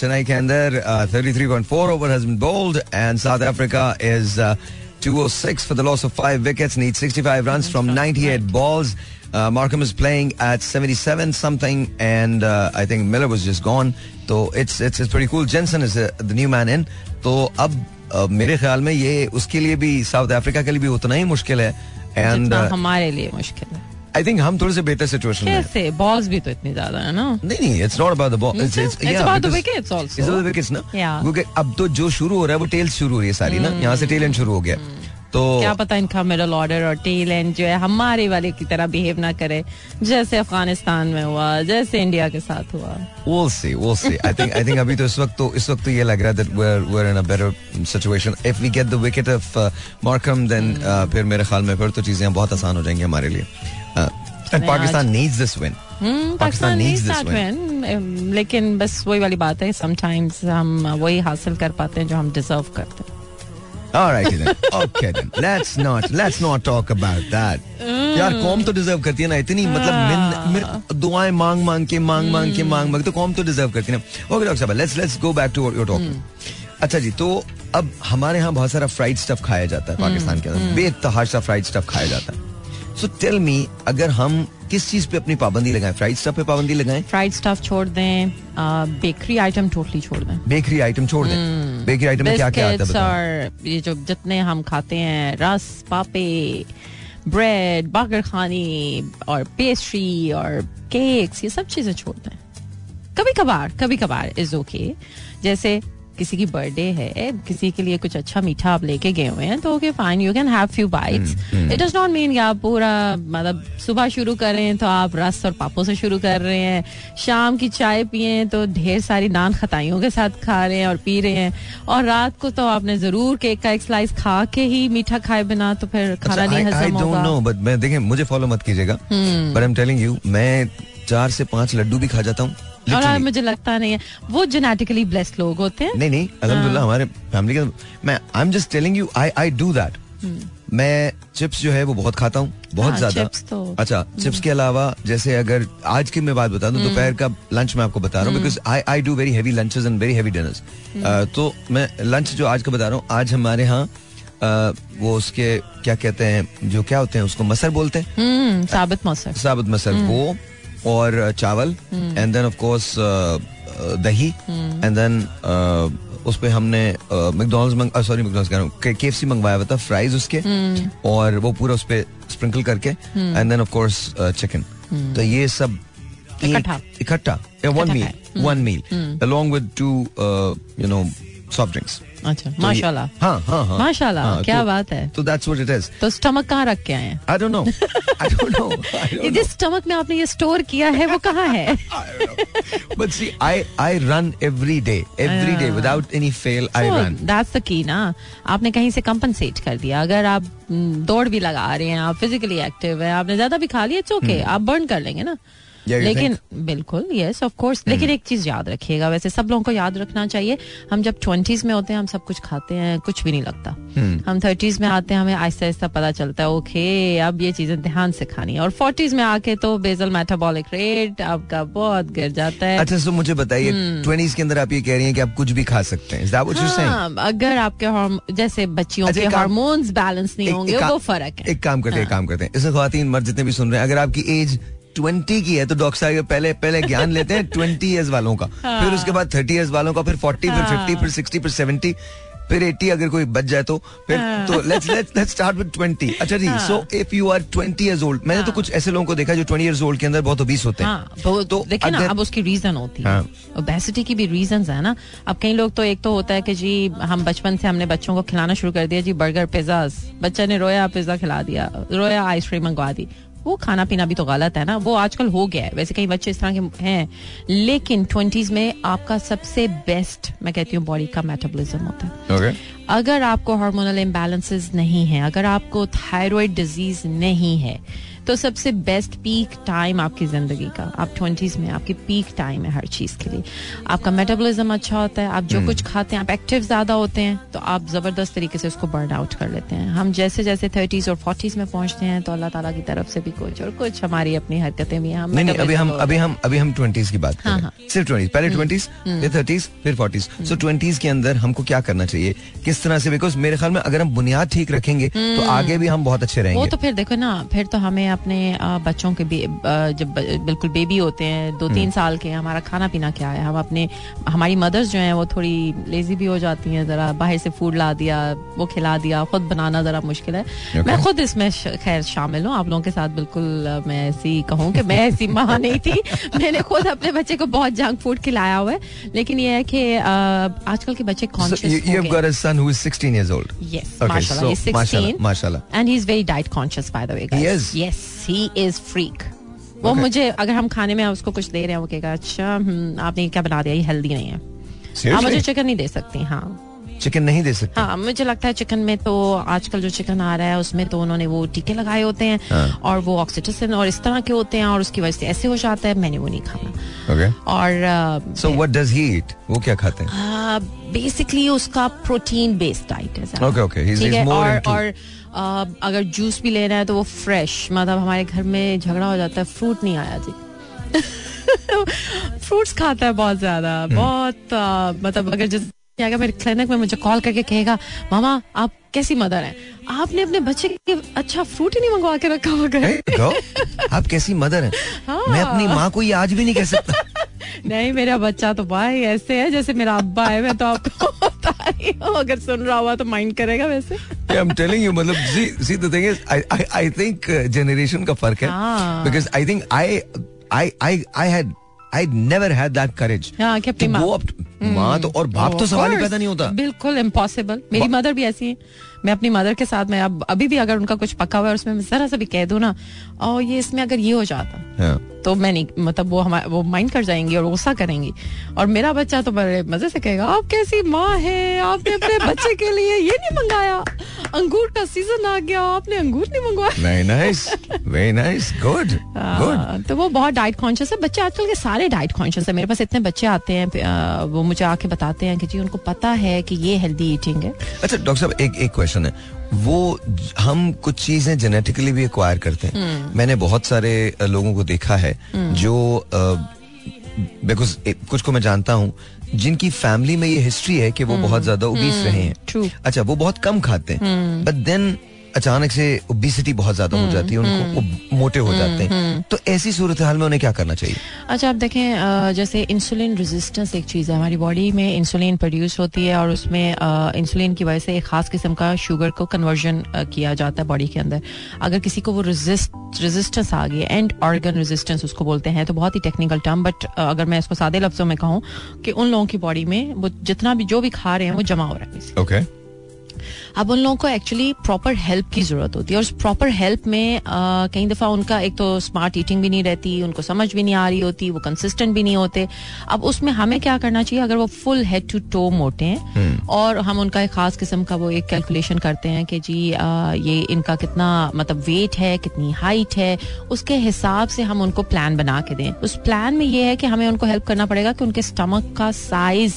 Chennai के अंदर uh, 33.4 over has been bowled and South Africa is uh, 206 for the loss of five wickets, needs 65 runs from 98 balls. Uh, Markham is playing at 77 something, and uh, I think Miller was just gone. So it's it's it's pretty cool. Jensen is uh, the new man in. तो अब uh, मेरे ख्याल में ये उसके लिए भी south Africa के लिए भी उतना ही मुश्किल है एंड जितना हमारे लिए मुश्किल है आई थिंक हम थोड़े से बेहतर सिचुएशन में। कैसे बॉल्स भी तो इतनी ज़्यादा है ना नहीं नहीं it's not about the ball it's it's It's about the wickets also. It's the wickets ना. क्योंकि अब तो जो शुरू हो रहा है वो टेल्स शुरू हो रही है सारी ना यहाँ से टेल एंड शुरू हो गया तो क्या पता इनका मिडल ऑर्डर और टेल एंड जो है हमारे वाले की तरह बिहेव ना करे। जैसे अफ़गानिस्तान में हुआ जैसे इंडिया के साथ हुआ। We'll see we'll see. I think i think अभी तो इस वक्त तो इस वक्त तो ये लग रहा है that we're we're in a better situation. If we get the wicket of uh, Markham then uh, फिर मेरे ख्याल में फिर तो चीज़ें बहुत आसान हो जाएँगी हमारे लिए। Uh, and Pakistan needs this win. Hmm, Pakistan this that win. लेकिन बस वही वाली बात है समटाइम्स हम वही हासिल कर पाते हैं जो हम डिजर्व करते हैं। All right then. Okay then. Let's not let's not talk about that. यार कॉम तो डिजर्व करती है ना इतनी मतलब मिन, मिन, दुआएँ मांग मांग के मांग मांग के मांग मांग तो कॉम तो डिजर्व करती है ना। ओके डॉक्टर साहब let's let's go back to your talk अच्छा जी तो अब हमारे यहाँ बहुत सारा फ्राइड स्टफ़ खाया जाता है पाकिस्तान के अंदर। बेतहाशा फ्राइड स्टफ़ खाया जाता है। सो टेल मी अगर हम किस चीज़ पे अपनी पाबंदी लगाएँ? फ्राइड स्टफ़ पे पाबंदी लगाएँ? फ्राइड स्टफ़ छोड़ दें बेकरी आइटम टोटली छोड़ दें। बेकरी आइटम छोड़ दें। बेकरी आइटम में क्या क्या आता है और ये जो जितने हम खाते हैं रस पापे ब्रेड बागर खानी और पेस्ट्री और केक्स ये सब चीज़ें छोड़ दें। कभी कभार कभी कभार इज़ ओके जैसे किसी की बर्थडे है किसी के लिए कुछ अच्छा मीठा आप लेके गए हुए हैं तो okay fine you can have few bites it does not mean कि आप पूरा मतलब सुबह शुरू करें तो आप रस और पापों से शुरू कर रहे हैं शाम की चाय पिए तो ढेर सारी नान खताइयों के साथ खा रहे हैं और पी रहे हैं। और रात को तो आपने ज़रूर केक का एक स्लाइस खा के ही मीठा खाए बिना तो फिर खाना नहीं हजम होगा। नो बट मैं देखें मुझे फॉलो मत कीजिएगा। But I am telling you मैं चार से पाँच लड्डू भी खा जाता हूँ। और मुझे लगता नहीं है। वो जेनेटिकली ब्लेस्ड लोग होते हैं। नहीं नहीं अल्हम्दुलिल्लाह हमारे फैमिली के मैं I am just telling you I I do that मैं चिप्स जो है वो बहुत खाता हूँ बहुत हाँ, ज़्यादा। तो- अच्छा चिप्स के अलावा जैसे अगर आज की मैं बात बता दूँ दोपहर का लंच मैं आपको बता रहा हूँ because I I do very heavy lunches and very heavy dinners तो मैं लंच जो आज का बता रहा हूँ आज हमारे यहाँ अ, वो उसके क्या कहते हैं जो क्या होते हैं उसको मसर बोलते हैं। हम्म साबित मौसम साबुत मसल वो और चावल एंड देन ऑफ़ कोर्स दही एंड देन उस पे हमने मैकडोनल्ड्स सॉरी मैकडोनल्ड्स कह रहा हूँ केएफसी मंगवाया हुआ था फ्राइज उसके और वो पूरा उस पे स्प्रिंकल करके and then of course chicken तो ये सब इकट्ठा। इकट्ठा one meal one meal with two uh, you know soft drinks अच्छा। माशाल्लाह। हाँ हाँ हाँ। माशाल्लाह, हाँ, क्या तो- बात है। तो दैट्स व्हाट इट इज़ तो स्टमक कहाँ रख के आए हैं? I don't know I don't know ये जिस स्टमक में आपने ये स्टोर किया है वो कहाँ है. दैट्स द की ना। आपने कहीं से कंपनसेट कर दिया। अगर आप हम्म, दौड़ भी लगा रहे हैं आप फिजिकली एक्टिव है आपने ज़्यादा भी खा लिया चौके आप बर्न कर लेंगे ना। लेकिन बिल्कुल यस ऑफ़ कोर्स लेकिन एक चीज़ याद रखिएगा वैसे सब लोगों को याद रखना चाहिए हम जब ट्वेंटीज में होते हैं हम सब कुछ खाते हैं कुछ भी नहीं लगता। हम थर्टीज में आते हैं हमें आहिस्ता आहिस्ता पता चलता है ओके अब ये चीज़ें ध्यान से खानी है। और फोर्टीज में आके तो बेजल मेटाबॉलिक रेट आपका बहुत गिर जाता है। अच्छा सो मुझे बताइए ट्वेंटीज के अंदर आप ये कह रही है कि आप कुछ भी खा सकते हैं? हाँ, अगर आपके जैसे बच्चियों अच्छा, के हार्मोन्स बैलेंस नहीं होंगे वो फ़र्क है। एक काम करते हैं काम करते हैं। इसे खातन मर्द जितने भी सुन रहे हैं अगर आपकी एज ट्वेंटी की है तो डॉक्टर साहब पहले पहले ज्ञान लेते हैं ट्वेंटी ईयर्स वालों का। फिर उसके बाद थर्टी ईयर्स वालों का फिर फोर्टी फिर फिफ्टी फिर सिक्सटी फिर सेवेंटी फिर 80 अगर कोई बच जाए तो फिर तो let's let's let's start with 20 अच्छा जी so if you are 20 years old मैंने तो कुछ ऐसे लोगों को देखा जो 20 इयर्स ओल्ड के अंदर बहुत ओबीस होते हैं। हाँ तो देखिए ना अब उसकी रीजन होती है। हाँ। ओबेसिटी की भी रीजन है ना। अब कई लोग तो एक तो होता है कि जी हम बचपन से हमने बच्चों को खिलाना शुरू कर दिया जी बर्गर पिज्जा बच्चा ने रोया पिज्जा खिला दिया रोया आइसक्रीम मंगवा दी। वो खाना पीना भी तो गलत है ना। वो आजकल हो गया है। वैसे कई बच्चे इस तरह के हैं। लेकिन ट्वेंटीज में आपका सबसे बेस्ट मैं कहती हूँ बॉडी का मेटाबॉलिज्म होता है। Okay. अगर आपको हार्मोनल इम्बेलेंसेज नहीं है अगर आपको थायराइड डिज़ीज़ नहीं है तो सबसे बेस्ट पीक टाइम आपकी ज़िंदगी का। आप ट्वेंटीज में आपकी पीक टाइम है हर चीज़ के लिए। आपका मेटाबॉलिज्म अच्छा होता है आप जो कुछ खाते हैं आप एक्टिव ज़्यादा होते हैं तो आप ज़बरदस्त तरीके से उसको बर्न आउट कर लेते हैं। हम जैसे जैसे थर्टीज और फोर्टीज में पहुँचते हैं तो अल्लाह ताला की तरफ़ से भी कुछ और कुछ हमारी अपनी हरकतें भी हैं। हम नहीं नहीं अभी हम अभी हम अभी हम ट्वेंटीज की बात हाँ, सिर्फ़ ट्वेंटीज पहले ट्वेंटीज फिर थर्टीज फिर फोर्टीज सो ट्वेंटीज के अंदर हमको क्या करना चाहिए? किस तरह से? बिकॉज़ मेरे ख्याल में अगर हम बुनियाद ठीक रखेंगे तो आगे भी हम बहुत अच्छे रहेंगे। वो तो फिर देखो ना फिर तो हमें अपने बच्चों के जब बिल्कुल बेबी होते हैं दो तीन साल के हमारा खाना पीना क्या है हम अपने हमारी मदर्स जो हैं वो थोड़ी लेजी भी हो जाती हैं जरा बाहर से फ़ूड ला दिया वो खिला दिया खुद बनाना जरा मुश्किल है Okay. मैं खुद इसमें खैर शामिल हूँ आप लोगों के साथ बिल्कुल मैं ऐसी कहूँ कि मैं ऐसी माँ नहीं थी (laughs) मैंने खुद अपने बच्चे को बहुत जंक फ़ूड खिलाया हुआ है लेकिन ये है कि आजकल के बच्चे conscious you've got a son who is 16 years old. Yes, Okay, mashallah. so, he's 16. mashallah, mashallah. And he's very diet conscious, by the way, guys. He? Yes, he is freak. वो Okay. मुझे अगर हम खाने में उसको कुछ दे रहे हैं वो कहेगा अच्छा हम्म, आपने क्या बना दिया ये हेल्दी नहीं है आप मुझे चिकन नहीं दे सकती हाँ चिकन नहीं दे सकते हाँ मुझे लगता है चिकन में तो आजकल जो चिकन आ रहा है उसमें तो उन्होंने वो टीके लगाए होते हैं हाँ. और वो ऑक्सीटोसिन और इस तरह के होते हैं और उसकी वजह से ऐसे हो जाता है मैंने वो नहीं खाना Okay. और So what does he eat? वो क्या खाते हैं? बेसिकली uh, उसका प्रोटीन बेस्ड डाइट है। Okay, okay. He's- ठीक he's और अगर जूस भी लेना है तो वो फ्रेश मतलब हमारे घर में झगड़ा हो जाता है फ्रूट नहीं आया जी (laughs) फ्रूट्स खाता है बहुत ज़्यादा हम्म। बहुत मतलब अगर जिस अगर मेरे क्लिनिक में मुझे कॉल करके कहेगा मामा आप कैसी मदर हैं? आपने अपने बच्चे के अच्छा फ्रूट ही नहीं मंगवा के रखा घर। Hey, आप कैसी मदर हैं? हाँ। मैं अपनी माँ को ये आज भी नहीं कह सकता। (laughs) नहीं मेरा बच्चा तो भाई ऐसे है जैसे मेरा अब्बा है मैं तो आपको (laughs) अगर सुन रहा हुआ तो माइंड करेगा वैसे। Yeah, I'm telling you, मतलब see the thing is, I I I think uh, का फ़र्क है। हाँ। because I think I I I I had never had that that courage हाँ, कि अपनी माँ- तो और बाप तो सवाल ही पैदा नहीं होता। बिल्कुल इम्पॉसिबल मेरी मदर भी ऐसी है। मैं अपनी मदर के साथ मैं अब अभी भी अगर उनका कुछ पका हुआ है उसमें जरा सा भी कह दो ना और ये इसमें अगर ये हो जाता। हाँ. तो मैं नहीं मतलब वो हमारे वो माइंड कर जाएँगी और गुस्सा करेंगी। और मेरा बच्चा तो बड़े मज़े से कहेगा आप कैसी माँ है? आपने अपने (laughs) बच्चे के लिए ये नहीं मंगाया। अंगूर का सीज़न आ गया आपने अंगूर नहीं मंगवाया। Good. हाँ, तो वो बहुत डाइट कॉन्शियस है। बच्चे आजकल के सारे डाइट कॉन्शियस है। मेरे पास इतने बच्चे आते हैं वो मुझे आके बताते हैं कि जी उनको पता है कि ये हेल्दी ईटिंग है। अच्छा डॉक्टर साहब एक एक क्वेश्चन है। वो हम कुछ चीज़ें जेनेटिकली भी एक्वायर करते हैं हम्म। मैंने बहुत सारे लोगों को देखा है जो बिकॉज़ कुछ को मैं जानता हूँ जिनकी फैमिली में ये हिस्ट्री है कि वो बहुत ज़्यादा उबीस रहे हैं हम्म। True. अच्छा वो बहुत कम खाते हैं बट देन अचानक से ओबिसिटी बहुत ज़्यादा हम्म, हो जाती है उनको वो मोटे हो जाते हैं। तो ऐसी सूरत हाल में उन्हें क्या करना चाहिए? अच्छा आप देखें जैसे इंसुलिन रेजिस्टेंस एक चीज़ है। हमारी बॉडी में इंसुलिन प्रोड्यूस होती है और उसमें इंसुलिन की वजह से एक खास किस्म का शुगर को कन्वर्जन किया जाता है बॉडी के अंदर। अगर किसी को वो रेजिस्ट रेजिस्टेंस आ गई एंड ऑर्गन रेजिस्टेंस उसको बोलते हैं तो बहुत ही टेक्निकल टर्म बट अगर मैं इसको सादे लफ्जों में कहूँ कि उन लोगों की बॉडी में वो जितना भी जो भी खा रहे हैं वो जमा हो रहा है। अब उन लोगों को एक्चुअली प्रॉपर हेल्प की ज़रूरत होती है। और उस प्रॉपर हेल्प में कई दफ़ा उनका एक तो स्मार्ट ईटिंग भी नहीं रहती उनको समझ भी नहीं आ रही होती वो कंसिस्टेंट भी नहीं होते। अब उसमें हमें क्या करना चाहिए? अगर वो फुल हेड टू टो मोटे हैं और हम उनका एक खास किस्म का वो एक कैलकुलेशन करते हैं कि जी ये इनका कितना मतलब वेट है कितनी हाइट है उसके हिसाब से हम उनको प्लान बना के दें। उस प्लान में ये है कि हमें उनको हेल्प करना पड़ेगा कि उनके स्टमक का साइज़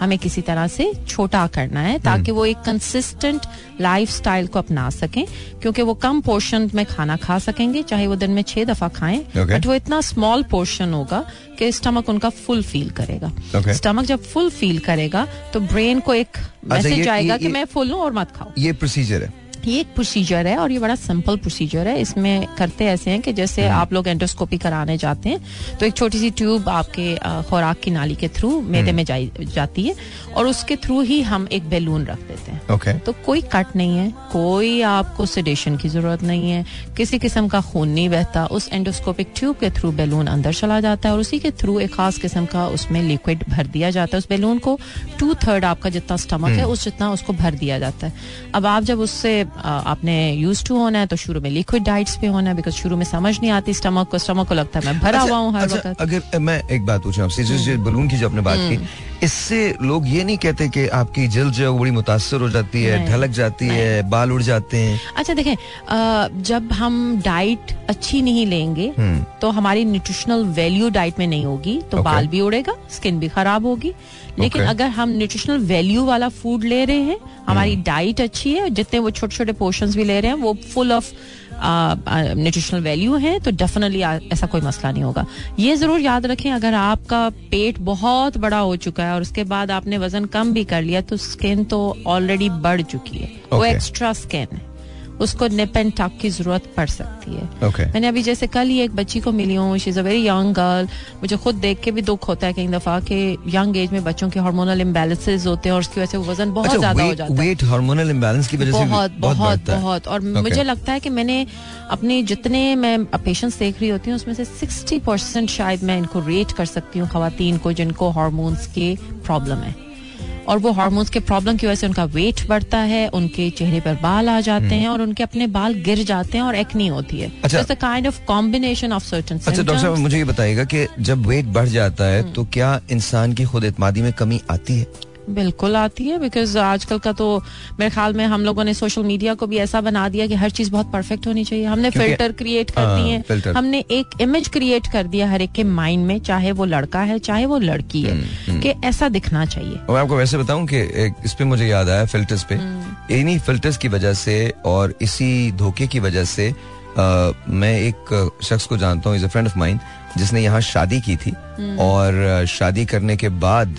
हमें किसी तरह से छोटा करना है ताकि वो एक कंसिस्टेंट लाइफ स्टाइल को अपना सकें क्योंकि वो कम पोर्शन में खाना खा सकेंगे चाहे वो दिन में छह दफ़ा खाएँ Okay. बट वो इतना स्मॉल पोर्शन होगा कि स्टमक उनका फुल फील करेगा Okay. स्टमक जब फुल फील करेगा तो ब्रेन को एक अच्छा, मैसेज आएगा ये- कि मैं फुल हूँ और मत खाऊ ये प्रोसीजर है ये एक प्रोसीजर है और ये बड़ा सिंपल प्रोसीजर है। इसमें करते ऐसे हैं कि जैसे आप लोग एंडोस्कोपी कराने जाते हैं तो एक छोटी सी ट्यूब आपके खुराक की नाली के थ्रू मैदे में जाई जाती है और उसके थ्रू ही हम एक बैलून रख देते हैं। ओके तो कोई कट नहीं है कोई आपको सेडेशन की ज़रूरत नहीं है किसी किस्म का खून नहीं बहता उस एंडोस्कोपिक ट्यूब के थ्रू बैलून अंदर चला जाता है और उसी के थ्रू एक खास किस्म का उसमें लिक्विड भर दिया जाता है। उस बैलून को टू थर्ड आपका जितना स्टमक है उस जितना उसको भर दिया जाता है। अब आप जब उससे आपने यूज़ टू होना है तो शुरू में लिक्विड डाइट्स पे होना है बिकॉज़ शुरू में समझ नहीं आती स्टमक को स्टमक को लगता है मैं भरा हुआ हूँ हर अच्छा, वक्त अगर मैं एक बात पूछूँ आपसे जिस जिस बलून की जो आपने बात हम्म। की इससे लोग ये नहीं कहते कि आपकी जल्द जो है बड़ी मुतासर हो जाती है ढलक जाती है बाल उड़ जाते हैं अच्छा देखें जब हम डाइट अच्छी नहीं लेंगे हम्म। तो हमारी न्यूट्रिशनल वैल्यू डाइट में नहीं होगी तो Okay. बाल भी उड़ेगा स्किन भी खराब होगी लेकिन Okay. अगर हम न्यूट्रिशनल वैल्यू वाला फ़ूड ले रहे हैं हमारी डाइट अच्छी है जितने वो छोटे छोटे पोर्शंस भी ले रहे हैं वो फुल ऑफ़ न्यूट्रिशनल वैल्यू है तो डेफिनेटली ऐसा कोई मसला नहीं होगा। ये ज़रूर याद रखें अगर आपका पेट बहुत बड़ा हो चुका है और उसके बाद आपने वज़न कम भी कर लिया तो स्किन तो ऑलरेडी बढ़ चुकी है। वो एक्स्ट्रा स्किन है। उसको निप एंड टक की ज़रूरत पड़ सकती है। Okay. मैंने अभी जैसे कल ही एक बच्ची को मिली हूँ she is a very young girl मुझे खुद देख के भी दुख होता है कई दफ़ा कि यंग एज में बच्चों के हार्मोनल इम्बेलेंसेज होते हैं और उसकी वजह से वज़न बहुत अच्छा ज़्यादा हो जाता है। वेट हार्मोनल इम्बैलेंस की वजह से बहुत बहुत बहुत और. मुझे लगता है कि मैंने अपने जितने मैं पेशेंट्स देख रही होती हूँ उसमें से 60 परसेंट शायद मैं इनको रेट कर सकती हूँ खातन को जिनको हार्मोन्स के प्रॉब्लम है। और वो हार्मोन्स के प्रॉब्लम की वजह से उनका वेट बढ़ता है उनके चेहरे पर बाल आ जाते हैं और उनके अपने बाल गिर जाते हैं और एक्नी होती है हम्म। अच्छा। Kind of combination of certain अच्छा डॉक्टर साहब मुझे ये बताइएगा कि जब वेट बढ़ जाता है हम्म। तो क्या इंसान की खुद एतमादी में कमी आती है बिल्कुल आती है बिकॉज़ आजकल का तो मेरे ख्याल में हम लोगों ने सोशल मीडिया को भी ऐसा बना दिया कि हर चीज़ बहुत परफेक्ट होनी चाहिए हमने फ़िल्टर क्रिएट कर हाँ, दिए filter। हमने एक इमेज क्रिएट कर दिया हर एक के माइंड में चाहे वो लड़का है चाहे वो लड़की है हम्म, कि ऐसा दिखना चाहिए मैं आपको वैसे बताऊँ कि इस पे मुझे याद आया फिल्टर्स पे हम्म। इन्हीं फिल्टर्स की वजह से और इसी धोखे की वजह से मैं एक शख्स को जानता हूँ is a friend of mine जिसने यहाँ शादी की थी हम्म। और शादी करने के बाद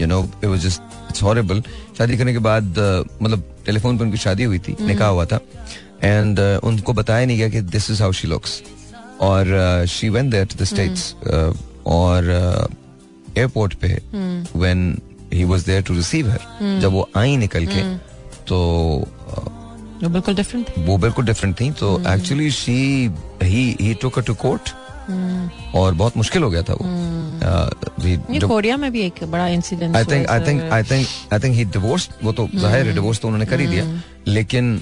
you know it was just it's horrible शादी करने के बाद आ, मतलब टेलीफोन पर उनकी शादी हुई थी निकाह हुआ था। एंड उनको बताया नहीं गया कि this is how she looks और she went there to the States और एयरपोर्ट पे when he was there to receive her जब वो आई निकल के तो uh, जो बिल्कुल डिफरेंट है वो बिल्कुल डिफरेंट थी। तो actually she he he took to court और बहुत मुश्किल हो गया था वो। ये कोरिया में भी एक बड़ा incident I think I think I think I think he divorce वो तो ज़ाहिर है डिवोर्स तो उन्होंने कर ही दिया। लेकिन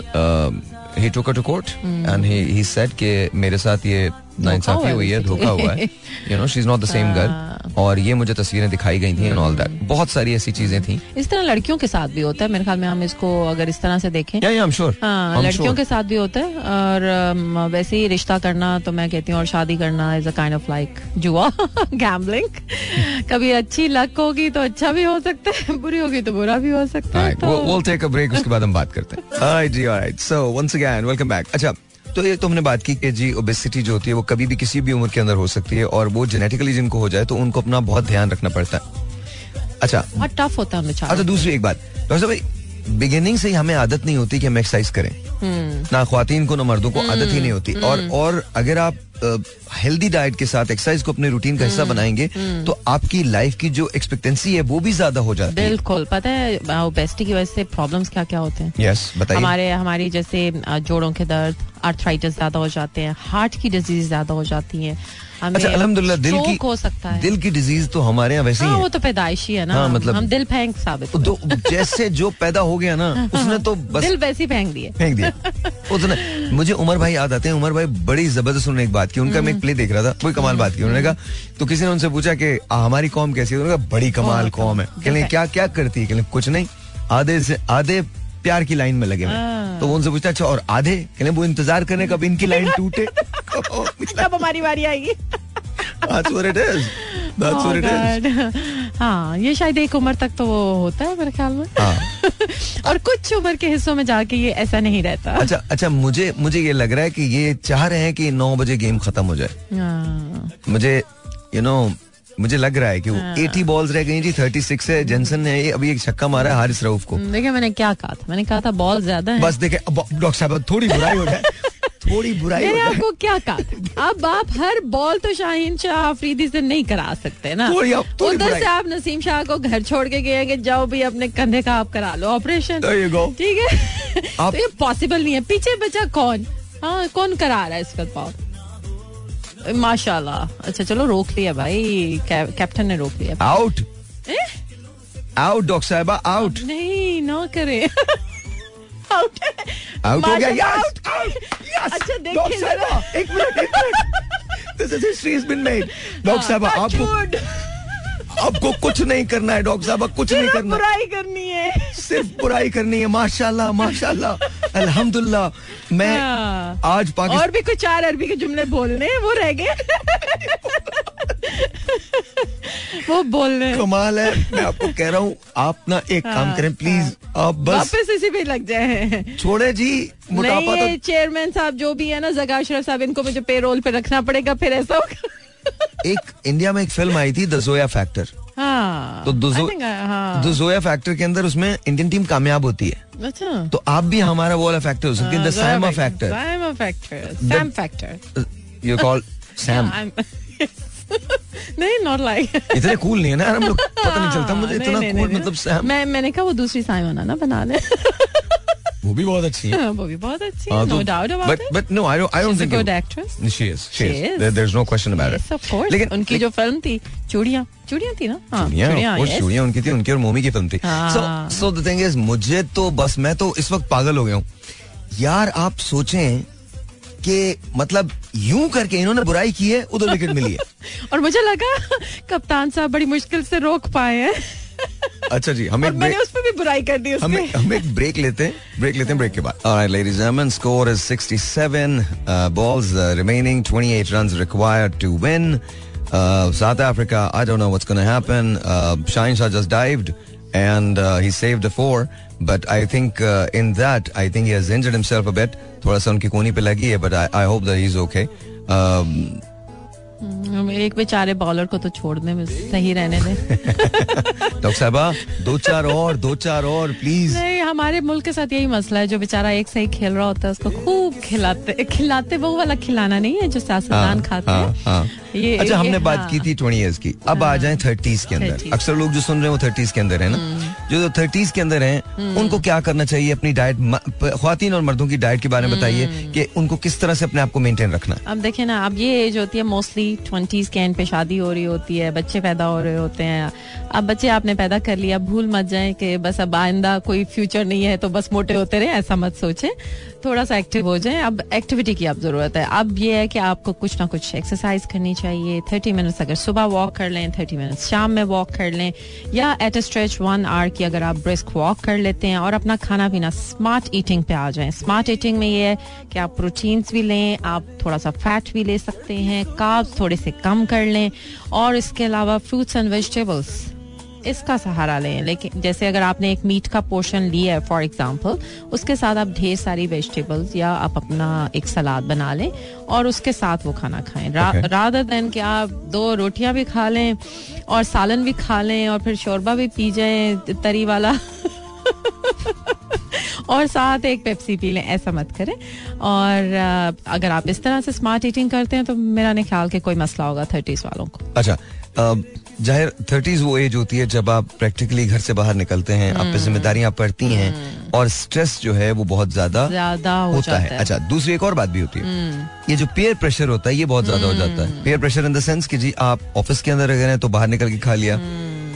he took to court and he he said कि मेरे साथ ये नाइंसाफी हुआ है हुई है धोखा हुआ है। You know she is not the same girl और ये मुझे तस्वीरें दिखाई गई थी एंड ऑल दैट बहुत सारी ऐसी चीज़ें थी। इस तरह लड़कियों के साथ भी होता है मेरे ख्याल में हम इसको अगर इस तरह से देखें। या या आई एम श्योर हाँ लड़कियों के साथ भी होता है और वैसे ही रिश्ता करना तो मैं कहती हूँ और शादी करना is a kind of like जुआ (laughs) गैम्बलिंग (laughs) कभी अच्छी लक होगी तो अच्छा भी हो सकता है बुरी होगी तो बुरा भी हो सकता है तो we'll, we'll take a break उसके बाद हम बात करते हैं। (laughs) Alright जी alright so once again welcome back. अच्छा तो ये तो हमने बात की कि जी ओबेसिटी जो होती है वो कभी भी किसी भी उम्र के अंदर हो सकती है और वो जेनेटिकली जिनको हो जाए तो उनको अपना बहुत ध्यान रखना पड़ता है। अच्छा। टफ होता है अच्छा दूसरी एक बात। डॉक्टर साहब भाई बिगिनिंग से ही हमें आदत नहीं होती कि हम एक्सरसाइज करें। हम्म, ना खातन को ना मर्दों को आदत ही नहीं होती। और और अगर आप हेल्दी डाइट के साथ एक्सरसाइज को अपने रूटीन का हिस्सा बनाएँगे तो आपकी लाइफ की जो एक्सपेक्टेंसी है वो भी ज़्यादा हो जाती है। बिल्कुल। पता है ओबेसिटी की वजह से प्रॉब्लम्स क्या क्या होते हैं? यस बताइए। हमारे हमारी जैसे जोड़ों के दर्द आर्थराइटिस ज़्यादा हो जाते हैं हार्ट की डिज़ीज़ ज़्यादा हो जाती है। अच्छा अल्हम्दुलिल्लाह दिल की हो सकता है। दिल की डिज़ीज़ तो हमारे यहाँ वैसे हाँ, ही। हाँ है वो तो पैदाइशी है ना। हाँ, मतलब- हम दिल फेंक साबित। तो जैसे जो पैदा हो गया ना (laughs) उसने तो बस दिल वैसे फेंक दिए। फेंक दिया। उसने मुझे उमर भाई याद आते हैं उमर भाई बड़ी ज़बरदस्त उन्होंने एक बात की उनका मैं एक प्ले देख रहा था कोई कमाल बात की उन्होंने कहा तो किसी ने उनसे पूछा कि हमारी कौम कैसी है? उन्होंने कहा बड़ी कमाल कौम है। कहने क्या क्या करती है? कहने कुछ नहीं। आधे से आधे प्यार की लाइन में लगे हुए हाँ। तो वो उनसे पूछता अच्छा और आधे? कहने वो इंतज़ार करने कब इनकी लाइन (laughs) टूटे? (laughs) कब हमारी बारी आएगी। Oh. हाँ ये शायद एक उम्र तक तो वो होता है मेरे ख्याल में। हाँ। (laughs) और कुछ उम्र के हिस्सों में जाके ये ऐसा नहीं रहता। अच्छा अच्छा मुझे मुझे ये लग रहा है कि ये चाह रहे हैं कि नौ बजे गेम खत्म हो जाए। मुझे यू नो मुझे लग रहा है कि वो 80 बॉल्स रह गई जी 36 है। जेंसन ने ये अभी एक छक्का मारा है हारिस रऊफ को। देखिए मैंने क्या कहा था? मैंने कहा था बॉल ज़्यादा है। बस देखे डॉक्टर साहब थोड़ी बुराई हो जाए। (laughs) थोड़ी बुराई हो मैंने आपको क्या कहा था? अब आप हर बॉल तो शाहीन शाह अफरीदी से नहीं करा सकते ना। थोड़ी आप- थोड़ी उधर से आप नसीम शाह को घर छोड़ के गए कि जाओ भी अपने कंधे का आप करा लो ऑपरेशन. ठीक है? आप- तो ये पॉसिबल नहीं है। पीछे बचा कौन? हाँ कौन करा रहा है इसका बॉल माशाल्लाह। अच्छा चलो रोक लिया भाई। कैप्टन ने रोक लिया। आउट आउट डॉक्टर साहबा आउट नहीं ना करे। आउट आउट हो गया। यस आउट यस अच्छा, देखिए डॉक्टर जरा। एक मिनट एक minute. This is history has been made doctor साहबा हाँ, आपको touch wood. आपको कुछ नहीं करना है डॉक्टर साहब कुछ नहीं करना। बुराई करनी है। सिर्फ़ बुराई करनी है माशाल्लाह माशाल्लाह। अल्हम्दुलिल्लाह। मैं हाँ। आज और भी कुछ चार अरबी के जुमले बोलने वो रह गए। वो बोलने हैं। कमाल है मैं आपको कह रहा हूँ आप ना एक काम हाँ, करें प्लीज़ आप बस वापस इसी पे लग जाए। छोड़े जी मोटापा तो चेयरमैन साहब जो भी है ना जगा अशरफ साहब इनको मुझे पेरोल पे रखना पड़ेगा फिर ऐसा होगा। एक इंडिया में एक फ़िल्म आई थी द जोया फैक्टर हाँ तो think, uh, हाँ। फैक्टर के अंदर उसमें इंडियन टीम कामयाब होती है। अच्छा। तो आप भी हमारा वो वाला फैक्टर हो सकती है the Saima factor factor Sam factor you call Sam नहीं नॉट लाइक इतने कूल नहीं है ना हम लोग। पता नहीं चलता मुझे इतना कूल मतलब सैम मैं मैंने कहा वो दूसरी साइमन है ना बना ले (laughs) वो भी बहुत अच्छी है वो भी बहुत अच्छी हाँ, no doubt about it she is she She is. is. There- there's no question about Yes, it. of course. लेकिन उनकी जो फ़िल्म थी चूड़ियाँ चूड़ियाँ थी ना हाँ चूड़ियाँ of चूड़ियाँ उनकी थी उनकी और मोमी की फ़िल्म थी so so the thing is मुझे तो बस मैं तो इस वक्त पागल हो गया हूँ यार आप सोचें कि मतलब यूँ करके इन्होंने बुराई की है उधर विकेट मिली है और मुझे लगा कप्तान साहब बड़ी मुश्किल से रोक पाए हैं अच्छा जी हमें मैंने उस पर भी बुराई कर दी हम उसमें हम एक ब्रेक लेते हैं ब्रेक लेते हैं ब्रेक के बाद alright ladies and score is 67 balls uh, remaining 28 runs required to win uh, South Africa I don't know what's going to happen uh, Shine Shah just dived and uh, he saved a four but I think uh, in that I think he has injured himself a bit थोड़ा सा उनकी कोनी पे लगी है but I, I hope that he's okay um, हम्म, एक बेचारे बॉलर को तो छोड़ने में सही रहने दें। (laughs) डॉक्टर साहबा दो चार और दो चार और प्लीज़ नहीं हमारे मुल्क के साथ यही मसला है जो बेचारा एक सही खेल रहा होता है उसको खूब खिलाते खिलाते वो वाला खिलाना नहीं है जो सियासतदान खाते हाँ, हैं हाँ. ये- अच्छा हमने बात हाँ। की थी ट्वेंटी ईयर्स की। अब आ जाए थर्टीज के अंदर। अक्सर लोग जो सुन रहे हैं वो थर्टीज के अंदर है ना। हम्म। जो थर्टीज के अंदर हैं उनको क्या करना चाहिए अपनी डाइट खातन और मर्दों की डाइट के बारे में बताइए हम्म। कि उनको किस तरह से अपने आप को मेंटेन रखना अब देखिए ना अब ये एज होती है मोस्टली ट्वेंटीज के एंड पे शादी हो रही होती है, बच्चे पैदा हो रहे होते हैं। अब बच्चे आपने पैदा कर लिया भूल मत जाए कि बस अब आइंदा कोई फ्यूचर नहीं है तो बस मोटे होते रहे, ऐसा मत सोचे। थोड़ा सा एक्टिव हो जाए। अब एक्टिविटी की अब ज़रूरत है। अब ये है कि आपको कुछ ना कुछ एक्सरसाइज करनी चाहिए। थर्टी मिनट्स अगर सुबह वॉक कर लें थर्टी मिनट्स शाम में वॉक कर लें, या at a stretch one hour की अगर आप ब्रिस्क वॉक कर लेते हैं और अपना खाना पीना स्मार्ट ईटिंग पे आ जाए। स्मार्ट ईटिंग में ये है कि आप प्रोटीन्स भी लें, आप थोड़ा सा फैट भी ले सकते हैं काब्स थोड़े से कम कर लें और इसके अलावा फ्रूट्स एंड वेजिटेबल्स इसका सहारा लें। लेकिन जैसे अगर आपने एक मीट का पोर्शन लिया है फॉर एग्जांपल उसके साथ आप ढेर सारी वेजिटेबल्स या आप अपना एक सलाद बना लें और उसके साथ वो खाना खाएँ। Okay. रादर देन कि आप दो रोटियाँ भी खा लें और सालन भी खा लें और फिर शोरबा भी पी जाएँ तरी वाला। (laughs) और साथ एक पेप्सी पी लें ऐसा मत करें। और अगर आप इस तरह से स्मार्ट ईटिंग करते हैं तो मेरा नहीं ख्याल कि कोई मसला होगा थर्टीज वालों को। अच्छा ज़ाहिर थर्टीज वो एज होती है जब आप प्रैक्टिकली घर से बाहर निकलते हैं आप पे हम्म। जिम्मेदारियाँ पड़ती हैं और स्ट्रेस जो है वो बहुत ज़्यादा ज़्यादा हो होता है। है। अच्छा दूसरी एक और बात भी होती है। हम्म, ये जो पेयर प्रेशर होता है ये बहुत ज़्यादा हो जाता है। Peer pressure in the sense कि जी आप ऑफ़िस के अंदर अगर हैं तो बाहर निकल के खा लिया।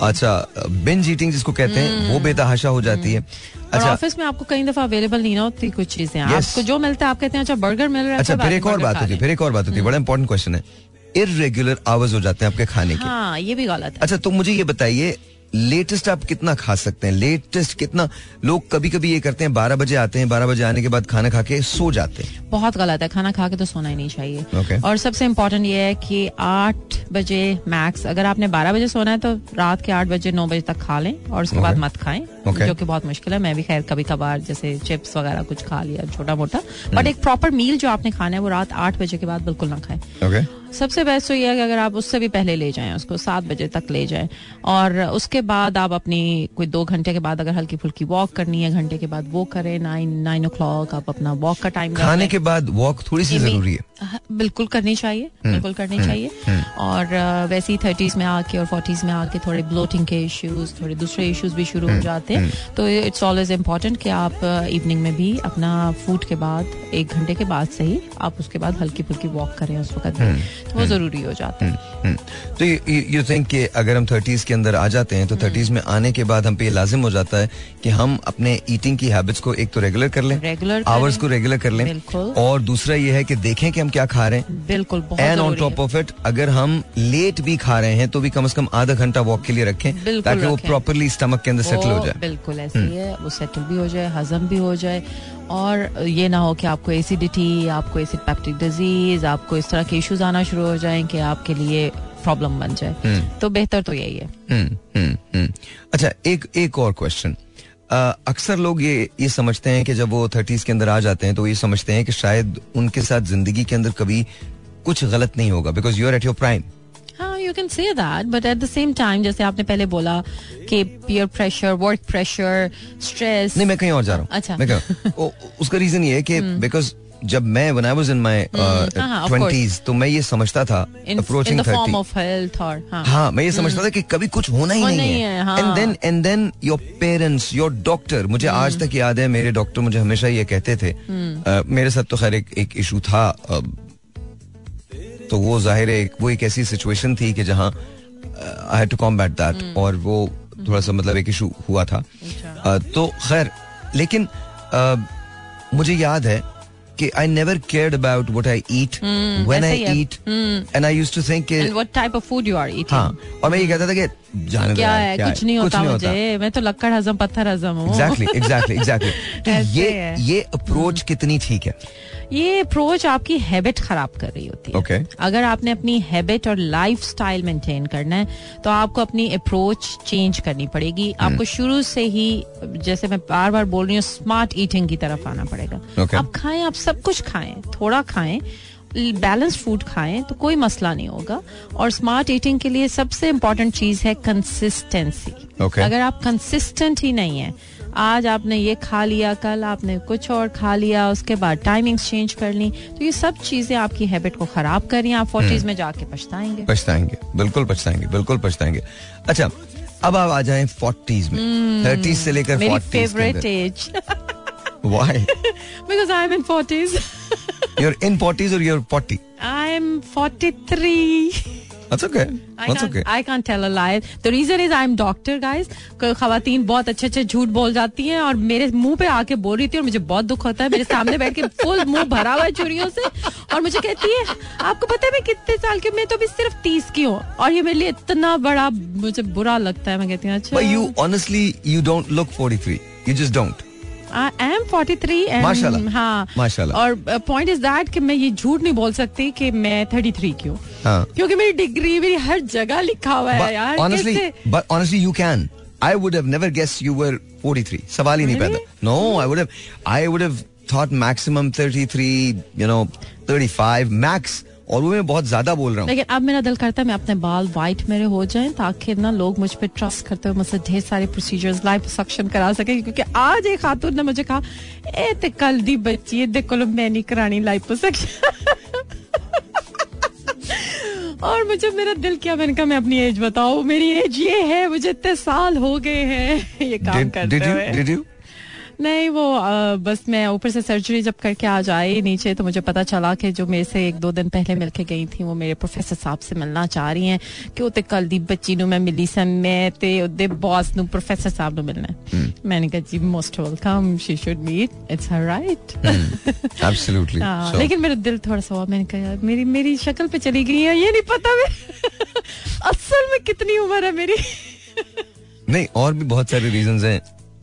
अच्छा बिंज ईटिंग जिसको कहते हैं वो बेतहाशा हो जाती है। अच्छा। ऑफ़िस में आपको कई दफ़ा अवेलेबल नहीं ना होती कुछ चीज़ें. आपको जो मिलता है आप कहते हैं अच्छा बर्गर मिल रहा है अच्छा तो फिर एक और बात होती है फिर एक और बात होती है बड़ा इंपॉर्टेंट क्वेश्चन है। इरेगुलर आवर्स हो जाते हैं आपके खाने के। हाँ ये भी गलत है। अच्छा तो मुझे ये बताइए लेटेस्ट आप कितना खा सकते हैं? लेटेस्ट कितना? लोग कभी कभी ये करते हैं बारह बजे आते हैं बारह बजे आने के बाद खाना खा के सो जाते हैं। बहुत गलत है खाना खा के तो सोना ही नहीं चाहिए। Okay. और सबसे इम्पोर्टेंट ये है कि आठ बजे मैक्स अगर आपने बारह बजे सोना है तो रात के आठ बजे नौ बजे तक खा लें और उसके okay. बाद मत खाएँ। Okay. जो कि बहुत मुश्किल है। मैं भी खैर कभी कभार जैसे चिप्स वगैरह कुछ खा लिया छोटा मोटा बट एक प्रॉपर मील जो आपने खाना है वो रात आठ बजे के बाद बिल्कुल ना खाएँ। ओके सबसे बेस्ट तो ये है कि अगर आप उससे भी पहले ले जाएँ उसको सात बजे तक ले जाएँ। और उसके बाद आप अपनी कोई दो घंटे के बाद अगर हल्की फुल्की वॉक करनी है घंटे के बाद वो करें नाइन नाइन ओ क्लॉक आप अपना वॉक का टाइम खाने के बाद वॉक थोड़ी सी ज़रूरी है। हाँ, बिल्कुल करनी चाहिए हम्म, बिल्कुल करनी चाहिए। और वैसे ही थर्टीज में आके और फोर्टीज में आके थोड़े ब्लोटिंग के इश्यूज़ थोड़े दूसरे इश्यूज़ भी शुरू हो जाते हैं। तो इट्स ऑलवेज इम्पोर्टेंट कि आप इवनिंग में भी अपना फ़ूड के बाद एक घंटे के बाद से ही आप उसके बाद हल्की फुल्की वॉक करें उस वक्त। हम्म, तो वो ज़रूरी हो जाता है। हम्म, तो यू थिंक कि अगर हम थर्टीज के अंदर आ जाते हैं तो थर्टीज में आने के बाद हम पे लाजिम हो जाता है कि हम अपने ईटिंग की हैबिट्स को एक तो रेगुलर कर लें रेगुलर आवर्स को रेगुलर कर लें और दूसरा ये है कि देखें कि हम क्या खा रहे हैं। बिल्कुल and on top of it अगर हम लेट भी खा रहे हैं तो भी कम से कम आधा घंटा वॉक के लिए रखें ताकि वो प्रॉपरली स्टमक के अंदर सेटल हो जाए। बिल्कुल ऐसे ही है वो सेटल भी हो जाए हजम भी हो जाए। और ये ना हो कि आपको एसिडिटी आपको एसिड पैप्टिक डिज़ीज़ आपको इस तरह के इश्यूज़ आना शुरू हो जाए कि आपके लिए प्रॉब्लम बन जाए। तो बेहतर तो यही है। हम्म, हम्म, हम्म। अच्छा एक एक और क्वेश्चन अक्सर लोग ये ये समझते हैं कि जब वो थर्टीज के अंदर आ जाते हैं तो ये समझते हैं कि शायद उनके साथ ज़िंदगी के अंदर कभी कुछ गलत नहीं होगा because you are at your prime you can say that but at the same time जैसे आपने पहले बोला कि peer pressure work pressure stress नहीं मैं कहीं और जा रहा हूँ। अच्छा। मैं कहीं ओ, उसका रीजन ये है कि (laughs) बिकॉज़ जब मैं when I was in my हाँ. ट्वेंटीज तो मैं ये समझता था अप्रोचिंग फॉर्म ऑफ़ हेल्थ और हाँ। हाँ मैं ये समझता था कि कभी कुछ होना ही नहीं है है, हाँ। And then and then your parents your doctor मुझे आज तक याद है मेरे डॉक्टर मुझे हमेशा ये कहते थे। मेरे साथ तो खैर एक एक इशू था तो वो ज़ाहिर है वो एक ऐसी सिचुएशन थी कि जहाँ I had to combat that और वो थोड़ा सा मतलब एक इशू हुआ था। तो खैर लेकिन मुझे याद है कि I never cared about what I eat when I eat and I used to think what type of food you are eating हाँ और मैं ये कहता था कि जाने क्या है? कुछ नहीं होता मुझे। मैं तो लक्कड़ हजम पत्थर हजम हूँ। एग्जैक्टली एग्जैक्टली एग्जैक्टली तो ये ये अप्रोच कितनी ठीक है? ये अप्रोच आपकी हैबिट खराब कर रही होती है। Okay. अगर आपने अपनी हैबिट और लाइफ स्टाइल मेंटेन करना है तो आपको अपनी अप्रोच चेंज करनी पड़ेगी। हम्म। आपको शुरू से ही जैसे मैं बार बार बोल रही हूँ स्मार्ट ईटिंग की तरफ़ आना पड़ेगा। Okay. आप खाएँ आप सब कुछ खाएँ थोड़ा खाएँ बैलेंस फ़ूड खाएँ तो कोई मसला नहीं होगा और स्मार्ट ईटिंग के लिए सबसे इम्पोर्टेंट चीज़ है कंसिस्टेंसी Okay. अगर आप कंसिस्टेंट ही नहीं है आज आपने ये खा लिया कल आपने कुछ और खा लिया उसके बाद टाइमिंग्स चेंज कर ली तो ये सब चीज़ें आपकी हैबिट को खराब कर रही हैं आप फोर्टीज हम्म। में जाके पछताएँगे पछताएँगे बिल्कुल पछताएँगे बिल्कुल पछताएँगे अच्छा अब आप आ जाए फोर्टीज में थर्टीज से लेकर हम्म। मेरी forties favourite age am in forties your in forties और your forty I am forty three That's okay. I That's okay. I can't tell a lie. The reason is I'm doctor, guys. खातन बहुत अच्छे अच्छे झूठ बोल जाती हैं और मेरे मुँह पे आके बोल रही थी और मुझे बहुत दुख होता है मेरे सामने बैठ के फुल मुँह भरा हुआ है चुरियों से और मुझे कहती है आपको पता है मैं कितने साल की? मैं तो अभी सिर्फ़ तीस की हूँ और ये मेरे लिए इतना बड़ा मुझे बुरा लगता है मैं कहती हूँ अच्छा But you honestly you don't look 43. You just don't. I am माशाल्लाह, हाँ माशाल्लाह। और पॉइंट इज़ दैट कि मैं ये झूठ नहीं बोल सकती कि मैं थर्टी थ्री की हूँ हाँ. क्योंकि मेरी डिग्री मेरी हर जगह लिखा हुआ है यार honestly, कैसे? but honestly, you can. I would have never guessed you were 43. सवाल ही नहीं पैदा. No, I would have. I would have thought maximum 33. You know, 35 max. और वो मैं बहुत ज़्यादा बोल रहा हूँ. लेकिन अब मेरा दिल करता है मैं अपने बाल वाइट मेरे हो जाएँ ताकि ना लोग मुझ पे ट्रस्ट करते हुए मुझसे ढेर सारे प्रोसीजर्स लाइफ सक्शन करा सके क्योंकि आज एक खातून ने मुझे कहा ए ते कल दी बच्ची है देखो लो मैं नहीं करानी लाइफ (laughs) और मुझे मेरा दिल किया मैंने कहा मैं अपनी एज बताओ मेरी एज ये है मुझे इतने साल हो गए हैं (laughs) ये काम Did, करते did you? हुए Did you? नहीं वो अ, बस मैं ऊपर से सर्जरी जब करके आज आई नीचे तो मुझे पता चला कि जो मेरे से एक दो दिन पहले मिलके गई थी वो मेरे प्रोफेसर साहब से मिलना चाह रही हैं कि ਉਹ ਤੇ ਕੱਲ ਦੀ ਬੱਚੀ ਨੂੰ ਮੈਂ ਮਿਲੀ ਸਾਂ ਮੈਂ ਤੇ ਉਹਦੇ ਬੌਸ ਨੂੰ ਪ੍ਰੋਫੈਸਰ ਸਾਹਿਬ ਨੂੰ ਮਿਲਣਾ ਹੈ मैंने कहा जी most welcome she should meet it's her right Absolutely. So- लेकिन मेरा दिल थोड़ा सा हुआ मैंने कहा यार मेरी मेरी शक्ल पे चली गई है ये नहीं पता मैं (laughs) असल में कितनी उम्र है मेरी नहीं और भी बहुत सारे रीजंस हैं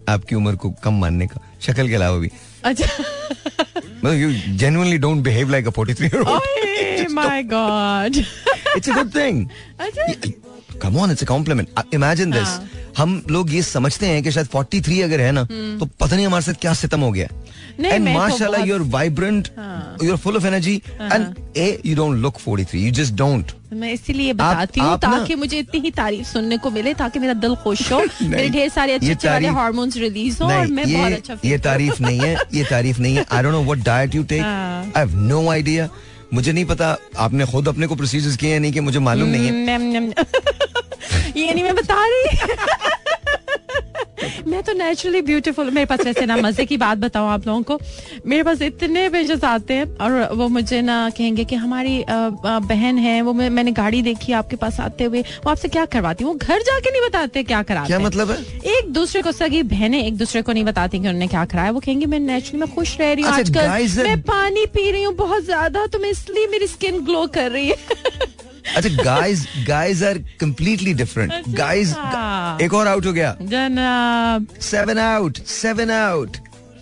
आपकी उम्र को कम मानने का शक्ल के अलावा भी। अच्छा। You genuinely don't behave like a 43 year old my god it's a good thing come on it's a compliment imagine this. हम लोग ये समझते हैं कि शायद 43 अगर है ना तो पता नहीं हमारे साथ क्या सितम हो गया। एंड तो माशाल्लाह you are vibrant. You are full of energy and a you don't look 43 you just don't मैं इसीलिए बताती हूँ ताकि मुझे इतनी ही तारीफ़ सुनने को मिले ताकि मेरा दिल खुश हो (laughs) मेरे ढेर सारे अच्छे अच्छे वाले हार्मोन्स रिलीज़ हो और मैं बहुत अच्छा (laughs) ये तारीफ़ नहीं है ये तारीफ़ नहीं है। I don't know what diet you take. I have no idea मुझे नहीं पता आपने खुद अपने को प्रोसीजर्स किए हैं नहीं कि मुझे मालूम नहीं है। नम, नम, (laughs) ये नहीं मैं बता रही। मैं तो नेचुरली ब्यूटीफुल मेरे पास वैसे ना मज़े की बात बताऊँ आप लोगों को। मेरे पास इतने पेशेंट्स आते हैं और वो मुझे ना कहेंगे कि हमारी बहन है वो मैं, मैंने गाड़ी देखी आपके पास आते हुए। वो आपसे क्या करवाती वो घर जाके नहीं बताते क्या कराते क्या मतलब है? एक दूसरे को सगी बहनें एक दूसरे को नहीं बताती कि उन्होंने क्या कराया। वो कहेंगे मैं नेचुरली मैं खुश रह रही हूँ अच्छा, आजकल। मैं पानी पी रही हूँ बहुत ज़्यादा तो मैं इसलिए मेरी स्किन ग्लो कर रही है। (laughs) अच्छा guys guys are completely different guys. एक और आउट हो गया। जनाब। Seven out seven out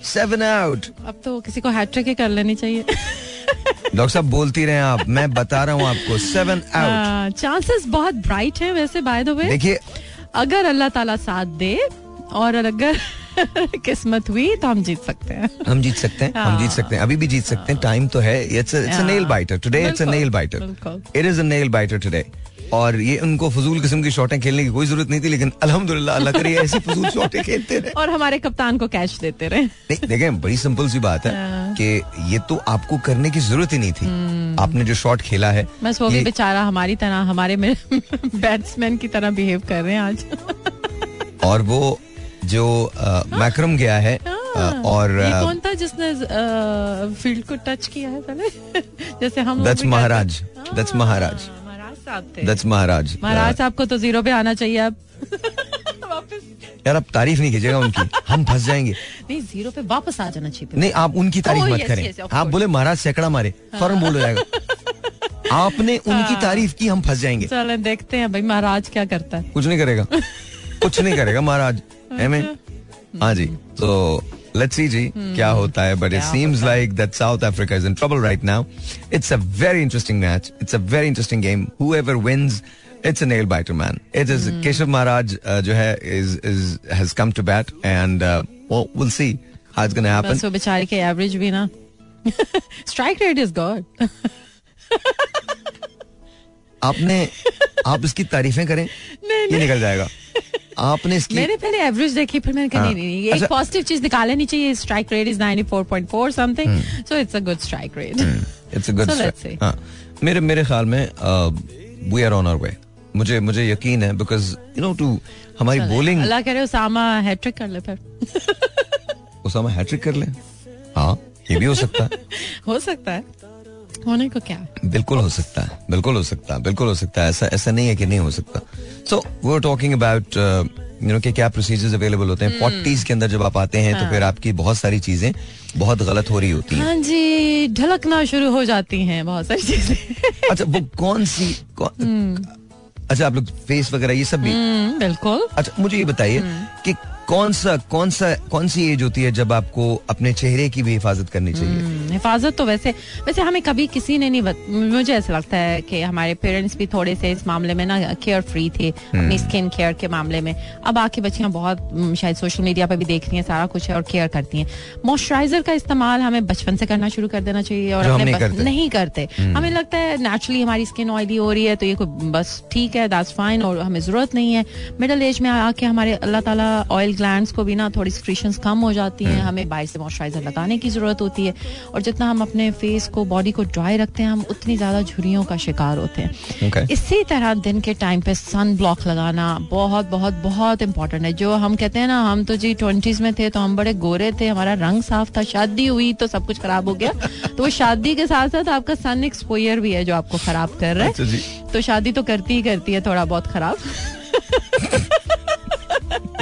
seven out अब तो किसी को हैट्रिक ही कर लेनी चाहिए। डॉक्टर साहब बोलती रहे आप मैं बता रहा हूँ आपको सेवन आउट चांसेस बहुत ब्राइट हैं वैसे बाय द वे देखिए। अगर अल्लाह ताला साथ दे और अगर (laughs) किस्मत हुई तो हम जीत सकते हैं। हम जीत सकते हैं हम जीत सकते हैं। अभी भी जीत सकते हैं। टाइम तो है। इट्स इट्स अ हाँ। Nail biter today it's a nail biter it is a nail biter today और ये उनको फजूल किस्म की शॉटें खेलने की कोई ज़रूरत नहीं थी लेकिन अल्हम्दुलिल्लाह अल्लाह करे ऐसी फजूल (laughs) शॉटें खेलते रहे। और हमारे कप्तान को कैच देते रहे। नहीं देखें बड़ी सिंपल सी बात है हाँ। कि ये तो आपको करने की ज़रूरत ही नहीं थी। हम्म। आपने जो शॉट खेला है बस वो भी बेचारा हमारी तरह हमारे बैट्समैन (laughs) की तरह बिहेव कर रहे हैं आज। और वो जो मैक्रम गया है और हाँ। अ, कौन था जिसने फ़ील्ड को टच किया है पहले? (laughs) जैसे हम करते- महाराज. हाँ, That's महाराज. महाराज साहब थे। that's महाराज महाराज साहब को तो ज़ीरो पे आना चाहिए अब। (laughs) यार आप तारीफ़ नहीं कीजिएगा उनकी हम फंस जाएँगे। नहीं ज़ीरो पे वापस आ जाना चाहिए। नहीं आप उनकी तारीफ़ Oh, मत करें। आप बोले महाराज सैकड़ा मारे फ़ौरन बोल हो जाएगा। आपने उनकी। तारीफ़ की हम फंस जाएँगे। चलो देखते हैं भाई महाराज क्या करता है। कुछ नहीं करेगा। कुछ नहीं करेगा महाराज। है में हाँ जी तो लेट्स सी जी क्या होता है but it seems like that South Africa is in trouble right now it's a very interesting match it's a very interesting game whoever wins it's a nail biter man it is Keshav Maharaj uh, जो है is is has come to bat and will see how it's gonna happen बस वो बेचारे के average भी ना (laughs) strike rate is God (laughs) आपने आप इसकी तारीफें करें ये (laughs) निकल जाएगा (laughs) आपने इसकी मैंने पहले एवरेज देखी फिर मैंने कहा हाँ। नहीं नहीं। एक पॉजिटिव चीज़ निकालनी नहीं चाहिए strike rate is 94.4 something so it's a good strike rate it's a good. हाँ। मेरे मेरे ख्याल में we are on our way मुझे मुझे यकीन है बिकॉज़ यू नो टू हमारी बॉलिंग अल्लाह करे उसामा हैट्रिक कर ले फिर। उसामा हैट्रिक कर ले? हाँ ये भी हो सकता है। (laughs) हो सकता है। होने को क्या? बिल्कुल हो सकता है बिल्कुल हो सकता है बिल्कुल हो सकता है। ऐसा ऐसा नहीं है कि नहीं हो सकता। सो वो टॉकिंग अबाउट यू नो कि क्या प्रोसीजर्स अवेलेबल होते। हैं। फोर्टीज के अंदर जब आप आते हैं तो हाँ। फिर आपकी बहुत सारी चीज़ें बहुत गलत हो रही होती हैं। हाँ जी ढलकना शुरू हो जाती हैं बहुत सारी चीज़ें। अच्छा वो कौन सी कौन, अच्छा आप लोग फेस वगैरह ये सब भी? हम्म, बिल्कुल। अच्छा मुझे ये बताइए। कि कौन सा कौन सा कौन सी एज होती है जब आपको अपने चेहरे की भी हिफाजत करनी चाहिए? हम्म, हिफाजत तो वैसे वैसे हमें कभी किसी ने नहीं बत, मुझे ऐसा लगता है कि हमारे पेरेंट्स भी थोड़े से इस मामले में ना केयर फ्री थे अपनी स्किन केयर के मामले में। अब आके बच्चियाँ बहुत हम्म, शायद सोशल मीडिया पर भी देख रही हैं सारा कुछ है और केयर करती हैं। मॉइस्चराइजर का इस्तेमाल हमें बचपन से करना शुरू कर देना चाहिए और अपने नहीं करते। नहीं करते। हमें लगता है नेचुरली हमारी स्किन ऑयली हो रही है तो ये कोई बस ठीक है दैट्स फाइन और हमें ज़रूरत नहीं है। मिडल एज में आके हमारे अल्लाह ताला ऑयल ग्लैंड्स को भी ना थोड़ी सिक्रीशंस कम हो जाती हैं हमें बाहर से मॉइस्चराइजर लगाने की ज़रूरत होती है और जितना हम अपने फेस को बॉडी को ड्राई रखते हैं हम उतनी ज़्यादा झुरियों का शिकार होते हैं। Okay. इसी तरह दिन के टाइम पे सन ब्लॉक लगाना बहुत बहुत बहुत इंपॉर्टेंट है। जो हम कहते हैं ना हम तो जी ट्वेंटीज में थे तो हम बड़े गोरे थे हमारा रंग साफ़ था शादी हुई तो सब कुछ खराब हो गया। (laughs) तो वो शादी के साथ साथ आपका सन एक्सपोयर भी है जो आपको खराब कर रहा अच्छा है तो शादी तो करती ही करती है थोड़ा बहुत खराब. (laughs)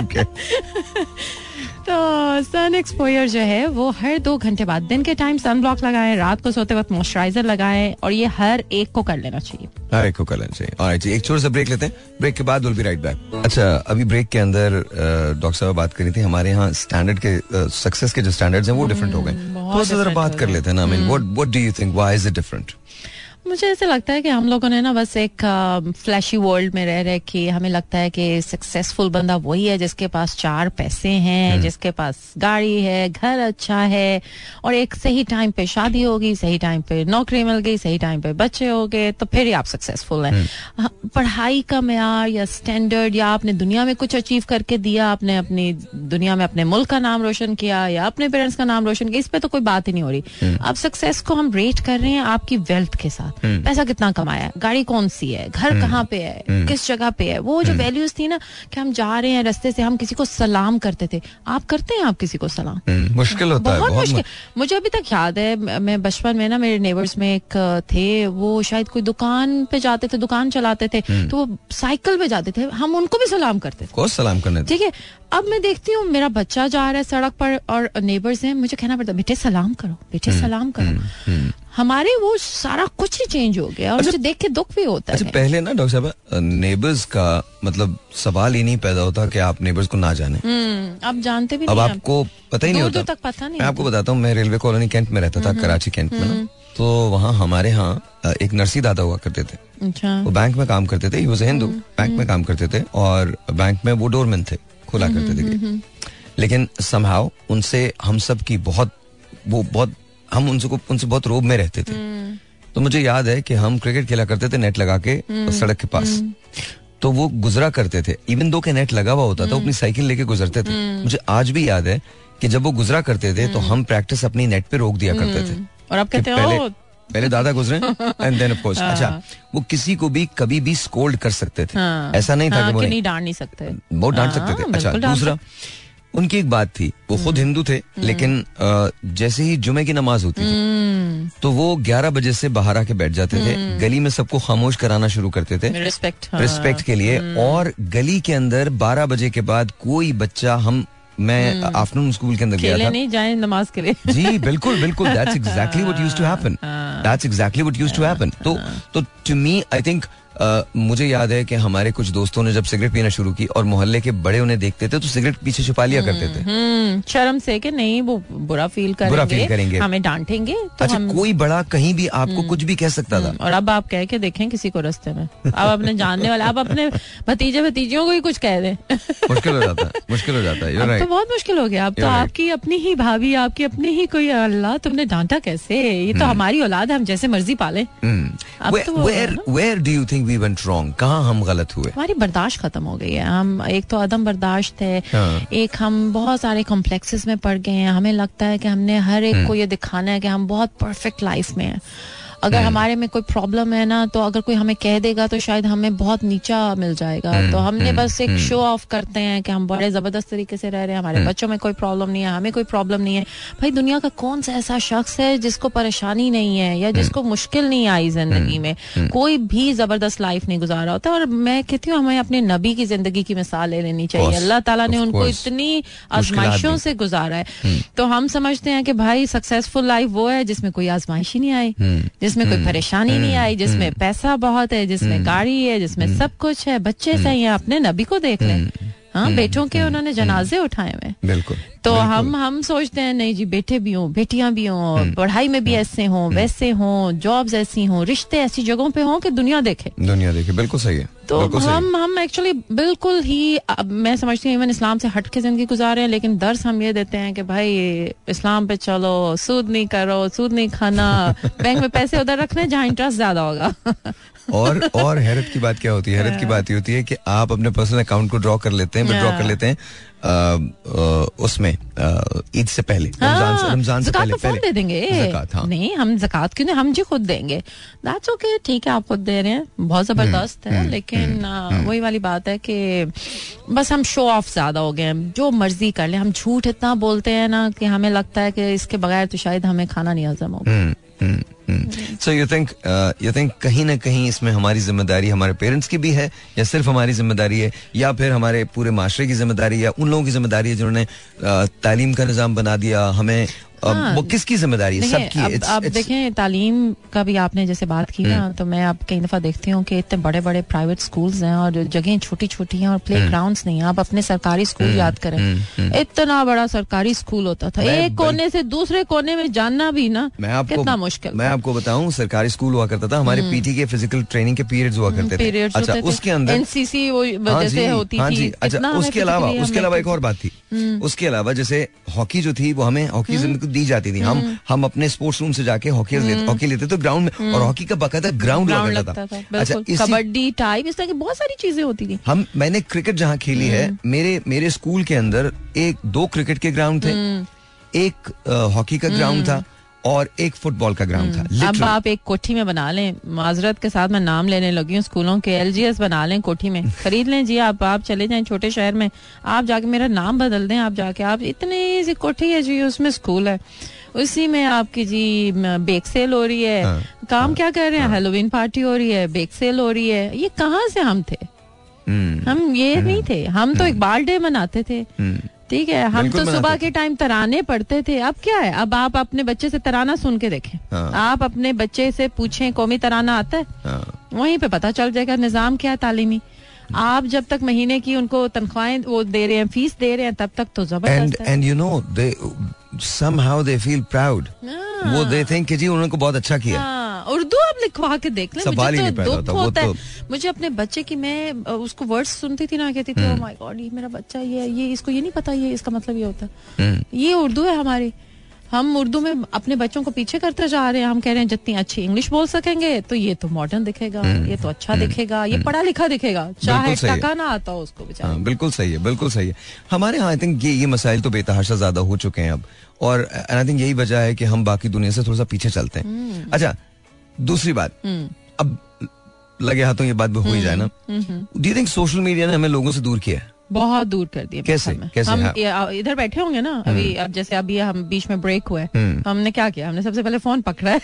(laughs) तो सन एक्सपोयर जो है वो हर दो घंटे बाद दिन के टाइम सन ब्लॉक लगाएँ रात को सोते वक्त मॉइस्चराइजर लगाएँ और ये हर एक को कर लेना चाहिए। हर एक को कर लेना चाहिए। जी एक छोटा सा ब्रेक लेते हैं। ब्रेक के बाद विल बी राइट बैक अच्छा अभी ब्रेक के अंदर डॉक्टर साहब बात करी थी हमारे यहाँ स्टैंडर्ड के सक्सेस के जो स्टैंडर्ड्स हैं वो डिफरेंट हो गए। बहुत थोड़ा सा बात कर लेते हैं ना I mean what what do you think why is it different मुझे ऐसे लगता है कि हम लोगों ने ना बस एक फ्लैशी वर्ल्ड में रह रहे कि हमें लगता है कि सक्सेसफुल बंदा वही है जिसके पास चार पैसे हैं जिसके पास गाड़ी है घर अच्छा है और एक सही टाइम पे शादी होगी सही टाइम पे नौकरी मिल गई सही टाइम पे बच्चे हो गए तो फिर ही आप सक्सेसफुल हैं। हाँ, पढ़ाई का मैार या स्टैंडर्ड या आपने दुनिया में कुछ अचीव करके दिया आपने अपनी दुनिया में अपने मुल्क का नाम रोशन किया या अपने पेरेंट्स का नाम रोशन किया इस पर तो कोई बात ही नहीं हो रही। अब सक्सेस को हम रेट कर रहे हैं आपकी वेल्थ के साथ। पैसा कितना कमाया है? गाड़ी कौन सी है? घर कहाँ पे है? किस जगह पे है? वो जो वैल्यूज़ थी ना कि हम जा रहे हैं रस्ते से हम किसी को सलाम करते थे। आप करते हैं आप किसी को सलाम? मुश्किल होता है बहुत बहुत मुश्किल। मुझे अभी तक याद है मैं बचपन में ना मेरे नेबर्स में एक थे वो शायद कोई दुकान पे जाते थे दुकान चलाते थे तो वो साइकिल पे जाते थे हम उनको भी सलाम करते थे। सलाम करने ठीक है अब मैं देखती हूँ मेरा बच्चा जा रहा है सड़क पर और नेबर्स हैं मुझे कहना पड़ता है बेटे सलाम करो बेटे सलाम करो। हमारे वो सारा कुछ ही चेंज हो गया और मुझे देख के दुख भी होता अच्छा है। पहले ना डॉक्टर साहब नेबर्स का मतलब सवाल ही नहीं पैदा होता कि आप नेबर्स को ना जाने। हम्म, अब जानते भी अब नहीं आपको पता ही नहीं होता। तक पता नहीं मैं आपको बताता हूँ मैं रेलवे कॉलोनी कैंट में रहता था कराची कैंट में ना। तो वहाँ हमारे यहाँ एक नरसी दादा हुआ करते थे। अच्छा। वो बैंक में काम करते थे हिंदू बैंक में काम करते थे और बैंक में वो डोरमैन थे खुला करते थे। लेकिन समहाउ उनसे हम सब की बहुत वो बहुत हम उनसे को उनसे बहुत रोब में रहते थे। तो मुझे याद है कि हम क्रिकेट खेला करते थे नेट लगा के हम्म। सड़क के पास। तो वो गुजरा करते थे। इवन दो के नेट लगा हुआ होता था हम्म। अपनी साइकिल लेके गुजरते थे। मुझे आज भी याद है कि जब वो गुजरा करते थे तो हम प्रैक्टिस अपनी नेट पे रोक दिया करते थे। हम्म। और आप कहते पहले हो पहले दादा गुजरे एंड देन ऑफ़ कोर्स अच्छा वो किसी को भी कभी भी स्कोल्ड कर सकते थे। हाँ, ऐसा नहीं था हाँ, कि वो नहीं डांट नहीं सकते। वो डांट हाँ, सकते थे। अच्छा दूसरा उनकी एक बात थी वो खुद हम्म। हिंदू थे लेकिन जैसे ही जुमे की नमाज़ होती थी हम्म, तो वो 11 बजे से बाहर आके बैठ जाते थे गली में सबको खामोश कराना शुरू करते थे। रिस्पेक्ट रिस्पेक्ट के लिए। और गली के अंदर 12 बजे के बाद कोई बच्चा हम मैं आफ्टरनून स्कूल के अंदर गया था। नहीं जाए नमाज़ के लिए। (laughs) जी बिल्कुल बिल्कुल that's exactly what used to happen that's exactly what used to happen तो तो टू मी आई थिंक मुझे याद है कि हमारे कुछ दोस्तों ने जब सिगरेट पीना शुरू की और मोहल्ले के बड़े उन्हें देखते थे तो सिगरेट पीछे छुपा लिया करते थे। हम्म, शर्म से कि नहीं वो बुरा फील करेंगे बुरा feel करेंगे। हमें डांटेंगे तो अच्छा हम कोई बड़ा कहीं भी आपको कुछ भी कह सकता था। और अब आप कह के देखें किसी को रस्ते में। आप अपने जानने वाले आप अपने भतीजे भतीजियों को ही कुछ कह दें। मुश्किल हो जाता है मुश्किल हो जाता है तो बहुत मुश्किल हो गया। अब तो आपकी अपनी ही भाभी आपकी अपनी ही कोई अल्लाह तुमने डांटा कैसे? ये तो हमारी औलाद हम जैसे मर्ज़ी पाले। Hmm. अब Where- तो वो वेंट रॉन्ग? कहाँ हम गलत हुए? हमारी बर्दाश्त खत्म हो गई है। हम एक तो अदम बर्दाश्त है। हाँ। एक हम बहुत सारे कॉम्प्लेक्सेस में पड़ गए हैं। हमें लगता है कि हमने हर एक को ये दिखाना है कि हम बहुत परफेक्ट लाइफ में हैं। अगर हमारे में कोई प्रॉब्लम है ना तो अगर कोई हमें कह देगा तो शायद हमें बहुत नीचा मिल जाएगा। तो हमने बस एक शो ऑफ़ करते हैं कि हम बड़े ज़बरदस्त तरीके से रह रहे हैं हमारे बच्चों में कोई प्रॉब्लम नहीं है हमें कोई प्रॉब्लम नहीं है। भाई दुनिया का कौन सा ऐसा शख्स है जिसको परेशानी नहीं है या जिसको मुश्किल नहीं आई ज़िंदगी में? कोई भी ज़बरदस्त लाइफ नहीं गुजारा होता और मैं कहती हूँ हमें अपने नबी की ज़िंदगी की मिसाल ले लेनी चाहिए। अल्लाह ताला ने उनको इतनी आजमाइशों से गुजारा है। तो हम समझते हैं कि भाई सक्सेसफुल लाइफ वो है जिसमें कोई आजमाइश ही नहीं आई जिसमें कोई परेशानी नहीं आई जिसमें पैसा बहुत है जिसमें गाड़ी है जिसमें सब कुछ है बच्चे सही है अपने नबी को देख लें। हाँ बेटों के उन्होंने जनाजे उठाए हुए बिल्कुल तो बिल्कुल। हम हम सोचते हैं नहीं जी बेटे भी हों बेटियाँ भी हों पढ़ाई में भी ऐसे हों वैसे हों जॉब्स ऐसी हों रिश्ते ऐसी जगहों पे हों कि दुनिया देखे। दुनिया देखे बिल्कुल सही है तो। हम हम एक्चुअली बिल्कुल ही अब मैं समझती हूँ इवन इस्लाम से हट के ज़िंदगी गुजारे हैं लेकिन दर्स हम ये देते हैं कि भाई इस्लाम पे चलो सूद नहीं करो सूद नहीं खाना (laughs) बैंक में पैसे उधर रखने जहाँ इंटरेस्ट ज़्यादा होगा। और और हैरत की बात क्या होती है? हैरत की बात ये होती है कि आप अपने पर्सनल अकाउंट को ड्रॉ कर लेते हैं विड्रॉ कर हाँ। लेते हैं उसमें ईद से पहले रमज़ान से हाँ, रमज़ान से पहले तो पहले। दे देंगे। ज़कात, हाँ। नहीं हम जक़ात क्यों नहीं हम जी खुद देंगे। दैट्स ओके ठीक है आप खुद दे रहे हैं। बहुत ज़बरदस्त हम्म, है लेकिन वही वाली बात है कि बस हम शो ऑफ़ ज़्यादा हो गए हैं। जो मर्ज़ी कर ले हम झूठ इतना बोलते हैं ना कि हमें लगता है कि इसके बगैर तो शायद हमें खाना नहीं हजम होगा। हम्म, so you think you think कहीं ना कहीं इसमें हमारी ज़िम्मेदारी हमारे पेरेंट्स की भी है या सिर्फ़ हमारी ज़िम्मेदारी है या फिर हमारे पूरे माशरे की ज़िम्मेदारी या उन लोगों की ज़िम्मेदारी है जिन्होंने uh, तालीम का निज़ाम बना दिया हमें हाँ। वो किसकी ज़िम्मेदारी है? सबकी अब, अब देखें तालीम का भी आपने जैसे बात की ना तो मैं अब कई दफ़ा देखती हूँ कि इतने बड़े बड़े प्राइवेट स्कूल्स हैं और जगह छोटी छोटी हैं और प्ले ग्राउंड्स नहीं हैं। आप अपने सरकारी स्कूल याद करें। इतना बड़ा सरकारी स्कूल होता था। एक कोने से दूसरे कोने में जानना भी ना मैं आपको कितना मुश्किल मैं आपको बताऊँ सरकारी स्कूल हुआ करता था। हमारे पीटी के फ़िज़िकल ट्रेनिंग के पीरियड्स हुआ करते थे। अच्छा उसके अंदर एनसीसी वो हाँ जैसे होती हाँ थी। अच्छा उसके अलावा उसके अलावा एक और बात थी। उसके अलावा जैसे हॉकी जो थी वो हमें हॉकी दी जाती थी। हम हम अपने स्पोर्ट्स रूम से जाके हॉकी लेते हॉकी लेते तो ग्राउंड में और हॉकी का बकायदा ग्राउंड था। था अच्छा कबड्डी टाइप इस तरह की बहुत सारी चीज़ें होती थी। हम मैंने क्रिकेट जहाँ खेली है मेरे मेरे स्कूल के अंदर एक दो क्रिकेट के ग्राउंड थे। एक हॉकी का ग्राउंड था। और एक फुटबॉल का ग्राउंड था अब आप एक कोठी में बना लें। माजरत के साथ मैं नाम लेने लगी हूँ स्कूलों के। एलजीएस बना लें कोठी में। (laughs) खरीद लें जी आप। आप चले जाएँ छोटे शहर में। आप जाके मेरा नाम बदल दें आप जाके। आप इतनी सी कोठी है जी उसमें स्कूल है। उसी में आपकी जी बेक सेल हो रही है। हाँ, काम हाँ, क्या कर रहे हैं? हेलोवीन पार्टी हो रही है बेक सेल हो रही है। ये कहाँ से हम थे? हम्म, हम ये नहीं थे। हम तो इकबाल डे मनाते थे। हम्म। ठीक है हम तो सुबह के टाइम तराने पढ़ते थे। अब क्या है? अब आप अपने बच्चे से तराना सुन के देखें। हाँ। आप अपने बच्चे से पूछें कौमी तराना आता है? हाँ, वहीं पे पता चल जाएगा निज़ाम क्या है तालीमी। आप जब तक महीने की उनको तनख्वाहें वो दे रहे हैं फ़ीस दे रहे हैं तब तक तो ज़बरदस्त somehow they feel proud. वो think कि जी उन्होंने बहुत अच्छा किया। हाँ, उर्दू आप लिखवा के देख लें मुझे तो दुख होता, है। तो- मुझे अपने बच्चे की मैं उसको वर्ड्स सुनती थी ना कहती थी माय गॉड ये मेरा बच्चा ये ये इसको ये नहीं पता ये इसका मतलब ये होता है। हम्म, ये उर्दू है हमारी। हम उर्दू में अपने बच्चों को पीछे करते जा रहे हैं। हम कह रहे हैं जितनी अच्छी इंग्लिश बोल सकेंगे तो ये तो मॉडर्न दिखेगा ये तो अच्छा दिखेगा ये पढ़ा लिखा दिखेगा। चाहे हम्म, है। टका ना आता हो उसको बेचारे। हाँ, बिल्कुल सही है बिल्कुल सही है। हमारे यहाँ आई थिंक ये ये मसाइल तो बेतहाशा ज़्यादा हो चुके हैं अब। और आई थिंक यही वजह है कि हम बाकी दुनिया से थोड़ा सा पीछे चलते हम्म। हैं अच्छा दूसरी बात। अब लगे हाथों ये बात भी हो ही जाए ना। डी थिंक सोशल मीडिया ने हमें लोगों से दूर किया है? बहुत दूर कर दिया कैसे? कैसे? हम हाँ। इधर बैठे होंगे ना अभी अब जैसे अभी हम बीच में ब्रेक हुए हम्म। हमने क्या किया? हमने सबसे पहले फ़ोन पकड़ा है।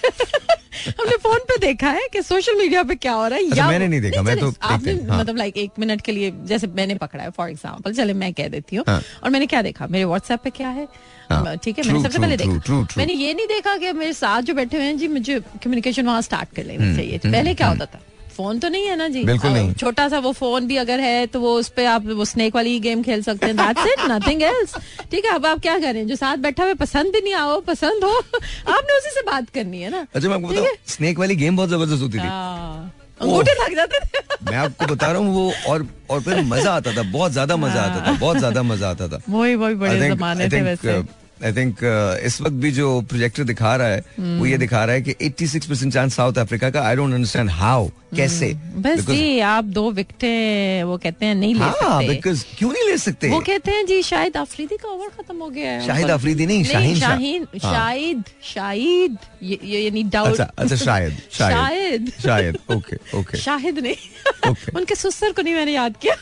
(laughs) हमने फ़ोन पे देखा है कि सोशल मीडिया पे क्या हो रहा है या मैंने नहीं देखा, मैं तो आपने हाँ। मतलब लाइक एक मिनट के लिए जैसे मैंने पकड़ा है फॉर एग्ज़ाम्पल चले मैं कह देती हूँ। हाँ। और मैंने क्या देखा मेरे व्हाट्सएप पे क्या है? हाँ, ठीक है मैंने सबसे पहले देखा. मैंने ये नहीं देखा कि मेरे साथ जो बैठे हुए हैं जी मुझे कम्युनिकेशन वहाँ स्टार्ट कर लेना चाहिए। पहले क्या होता था? फ़ोन तो नहीं है ना जी? बिल्कुल नहीं। छोटा सा वो फ़ोन भी अगर है तो वो उस पर आप वो स्नेक वाली गेम खेल सकते हैं। दैट्स इट नथिंग एल्स ठीक है अब आप क्या करें? जो साथ बैठा हुआ पसंद भी नहीं आओ पसंद हो आपने उसी से बात करनी है ना। अच्छा मैं आपको बताऊँ स्नेक वाली गेम बहुत ज़बरदस्त होती थी। हाँ, अंगूठे लग जाते थे। मैं आपको बता रहा हूँ वो और और फिर मज़ा आता था बहुत ज़्यादा मज़ा आता था बहुत ज़्यादा मज़ा आता था। (laughs) वही वही बड़े जमाने थे वैसे। uh, आई थिंक इस वक्त भी जो प्रोजेक्टर दिखा रहा है वो ये दिखा रहा है कि 86 परसेंट चांस साउथ अफ्रीका का। आई डोंट अंडरस्टैंड हाउ कैसे? बस Because- जी आप दो विकटें वो कहते हैं नहीं ले हाँ सकते। बिकॉज़ क्यों नहीं ले सकते? वो कहते हैं जी शायद अफरीदी का ओवर खत्म हो गया है। शाहिद अफरीदी नहीं, शाहीन शाह। शाहीन हाँ। शाहिद शाहिद यानी डाउट अच्छा अच्छा शायद शायद शायद ओके ओके शाहिद नहीं। उनके सुसर को नहीं मैंने याद किया।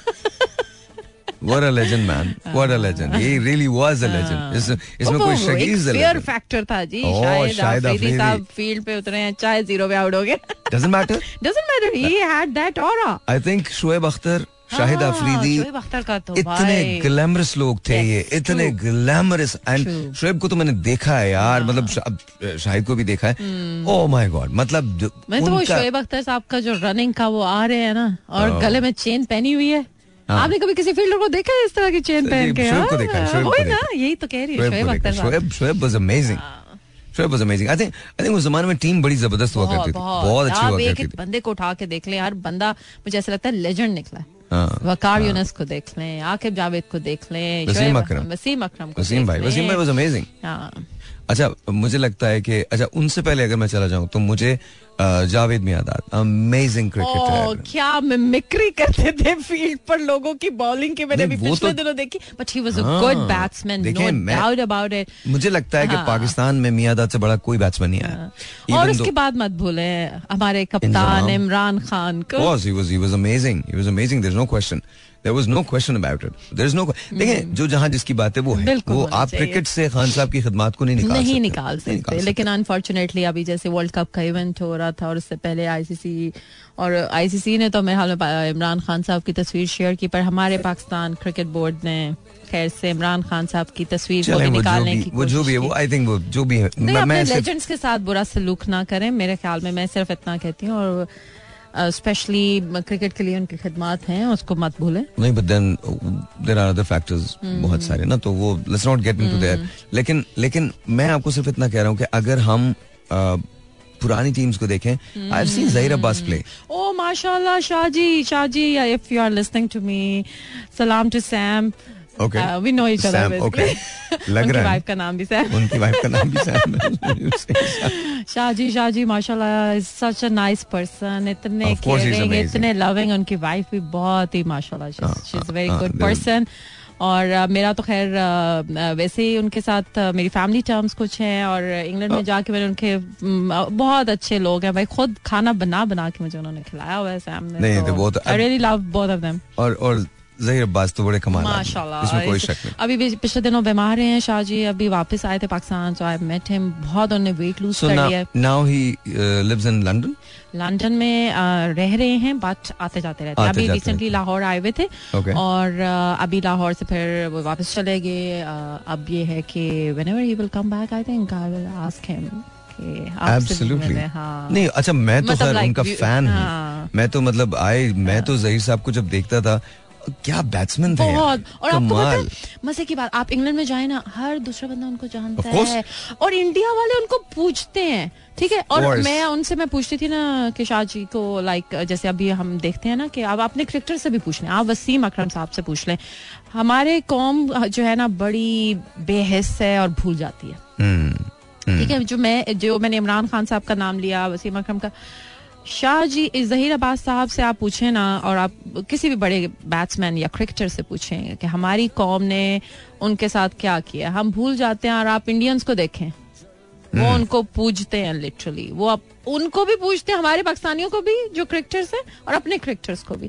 What a legend man. What a legend. He really was a legend. इस, इसमें वो कोई एक शकील फेयर फैक्टर था जी ओह, शायद शाहिद अफरीदी। साहब फ़ील्ड पे उतरे हैं चाहे ज़ीरो पे आउट हो गए। Doesn't matter. Doesn't matter. He had that aura. I think Shoaib Akhtar Shahid हाँ, अफरीदी इतने ग्लैमरस लोग थे ये इतने ग्लैमरस एंड. शोएब को तो मैंने देखा है यार मतलब शाहिद को भी देखा है। ओह माय गॉड मतलब. मैं तो वो शोएब अख्तर साहब का जो रनिंग का वो आ रहे हैं ना और गले में चेन पहनी हुई है हाँ। आपने कभी किसी फील्डर को देखा है इस तरह की चेन पहन के? शोएब को हाँ? देखा है, शोएब ना यही तो कह रही है Shoaib Akhtar. Shoaib Shoaib was amazing Shoaib was amazing I think I think उस जमाने में टीम बड़ी ज़बरदस्त हुआ करती थी। बहुत अच्छी हुआ करती थी। बंदे को उठा के देख ले यार बंदा मुझे ऐसा लगता है लेजेंड निकला है। हाँ, वकार यूनस को देख लें आकिब जावेद को देख लें वसीम अकरम। वसीम अकरम को वसीम भाई वसीम भाई वाज अमेजिंग हाँ। अच्छा मुझे लगता है कि अच्छा उनसे पहले अगर मैं चला जाऊँ तो मुझे जावेद मियादाद अमेजिंग क्रिकेटर क्या मिमिक्री करते थे फ़ील्ड पर लोगों की बॉलिंग की? मैंने वो पिछले तो- दिनों देखी बट ही वाज अ हाँ, good batsman no doubt about it मुझे लगता है कि हाँ। पाकिस्तान में मियादाद से बड़ा कोई बैट्समैन नहीं आया। और Even उसके बाद मत भूलें हमारे कप्तान इमरान खान को। Was he was he was amazing he was amazing there's no question there was no question about it. There's no देखिए जो जहाँ जिसकी बात है वो है। वो आप क्रिकेट से खान साहब की खिदमत को नहीं निकाल नहीं सकते। निकाल सकते। लेकिन अनफॉर्चुनेटली अभी जैसे वर्ल्ड कप का इवेंट हो रहा था और उससे पहले आईसीसी और आईसीसी ने तो मेरे हाल में इमरान खान साहब की तस्वीर शेयर की पर हमारे पाकिस्तान क्रिकेट बोर्ड ने खैर से इमरान खान साहब की तस्वीर को भी निकालने की वो जो भी है वो। आई थिंक वो जो भी है। मैं लेजेंड्स के साथ बुरा सलूक ना करें मेरे ख्याल में मैं सिर्फ़ इतना कहती हूँ और स्पेशली क्रिकेट के लिए उनकी खिदमत हैं उसको मत भूलें। नहीं but then there are other factors बहुत सारे ना तो वो let's not get into there लेकिन लेकिन मैं आपको सिर्फ़ इतना कह रहा हूँ कि अगर हम अ, पुरानी टीम्स को देखें I have seen Zaheer Abbas play oh माशाल्लाह Shahji Shahji if you are listening to me सलाम to Sam Okay. We know each other okay. लग रहा है। वाइफ का नाम भी सैम उनकी वाइफ का नाम भी सैम शाहजी शाहजी माशाल्लाह is such a nice person इतने केयरिंग इतने लविंग उनकी वाइफ भी बहुत ही माशाल्लाह she is very good person और मेरा तो खैर वैसे ही उनके साथ मेरी फैमिली टर्म्स कुछ हैं और इंग्लैंड में जाके मैंने उनके बहुत अच्छे लोग हैं भाई खुद खाना बना बना के मुझे उन्होंने खिलाया हुआ है सैम ने नहीं, तो वो तो- I really love both of them और और जहीर अब्बास तो बड़े कमाल माशाल्लाह इसमें कोई शक नहीं अभी भी पिछले दिनों बीमार हैं शाहजी अभी वापस आए थे Pakistan so I met him बहुत उन्होंने वेट लूज कर लिया है now he lives in London London में रह रहे हैं बट आते जाते रहते हैं अभी रिसेंटली लाहौर आए हुए थे Okay. और अभी लाहौर से फिर वो वापस चले गए अब ये है कि whenever he will come back I think I will ask him हाँ नहीं अच्छा मैं तो मतलब उनका फ़ैन हाँ। हूँ। मैं तो मतलब आए मैं तो जहीर साहब को जब देखता था क्या बैट्समैन थे बहुत। और आपको पता मज़े की बात आप इंग्लैंड में जाए ना हर दूसरा बंदा उनको जानता है। और इंडिया वाले उनको पूछते हैं ठीक है? और मैं उनसे मैं पूछती थी ना कि शाह जी को लाइक जैसे अभी हम देखते हैं ना कि आप अपने क्रिकेटर से भी पूछ लें आप वसीम अकरम साहब से पूछ लें। हमारे कौम जो है ना बड़ी बेहस है और भूल जाती है। हम्म। ठीक है जो मैं जो मैंने इमरान खान साहब का नाम लिया वसीम अकरम का शाह जी जहीर अब्बास साहब से आप पूछें ना और आप किसी भी बड़े बैट्समैन या क्रिकेटर से पूछें कि हमारी कौम ने उनके साथ क्या किया। हम भूल जाते हैं और आप इंडियंस को देखें। वो उनको पूजते हैं लिटरली वो अब उनको भी पूछते हैं हमारे पाकिस्तानियों को भी जो क्रिकेटर्स हैं और अपने क्रिकेटर्स को भी।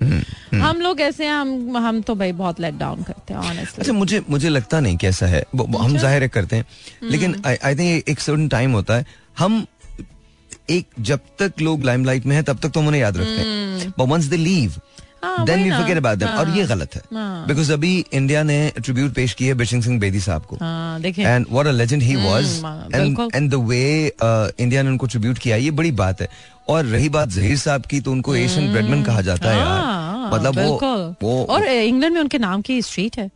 हम लोग ऐसे हैं हम हम तो भाई बहुत लेट डाउन करते हैं ऑनेस्टली अच्छा मुझे मुझे लगता नहीं कि ऐसा है। हम ज़ाहिर करते हैं। लेकिन आई थिंक एक सर्टन टाइम होता है। हम एक जब तक लोग लाइमलाइट में है तब तक तो हम उन्हें याद रखते हैं। बट वंस दे लीव हाँ, then we. Forget about them और ये हाँ, गलत है। हाँ। बिकॉज़ अभी इंडिया ने ट्रिब्यूट पेश की है बिशन सिंह बेदी साहब को। हाँ and what a legend he was हाँ, and and the way India ने उनको ट्रिब्यूट किया ये बड़ी बात है। और रही बात जहीर साहब की तो उनको एशियन ब्रेडमैन कहा जाता है हाँ, यार। मतलब बिल्कुल। वो और इंग्लैंड में उनके नाम की स्ट्रीट है।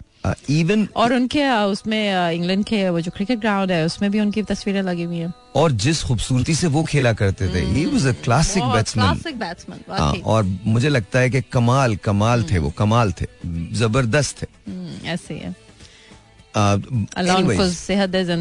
इवन और उनके उसमें इंग्लैंड के वो जो क्रिकेट ग्राउंड है उसमें भी उनकी तस्वीरें लगी हुई है। और जिस खूबसूरती से वो खेला करते थे he was a classic batsman classic batsman और मुझे लगता है कि कमाल कमाल थे वो कमाल थे ज़बरदस्त थे। ऐसे ही Uh, anyways,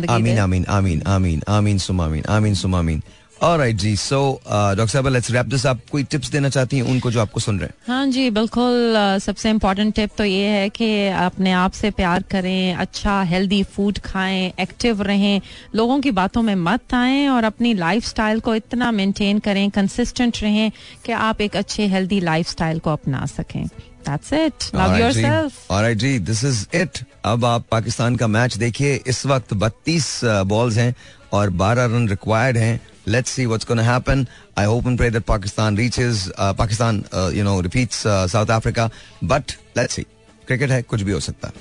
आमीन आमीन आमीन आमीन आमीन सुम आमीन आमीन सुम आमीन ऑलराइट जी. सो डॉक्टर साहब लेट्स रैप दिस आप कोई टिप्स देना चाहती हैं उनको जो आपको सुन रहे हैं? हाँ जी बिल्कुल अ, सबसे इम्पोर्टेंट टिप तो ये है कि अपने आप से प्यार करें अच्छा हेल्दी फ़ूड खाएँ एक्टिव रहें लोगों की बातों में मत आएँ और अपनी लाइफस्टाइल को इतना मेंटेन करें कंसिस्टेंट रहें कि आप एक अच्छे हेल्दी लाइफस्टाइल को अपना सकें। लव Alright योरसेल्फ जी, alright जी. दिस इज़ इट अब आप पाकिस्तान का मैच देखिए. इस वक्त 32 बॉल्स हैं और 12 रन रिक्वायर्ड हैं। Let's see what's going to happen. I hope and pray that Pakistan reaches, uh, Pakistan, uh, you know, repeats uh, South Africa. But let's see. Cricket hai, kuch bhi ho sakta.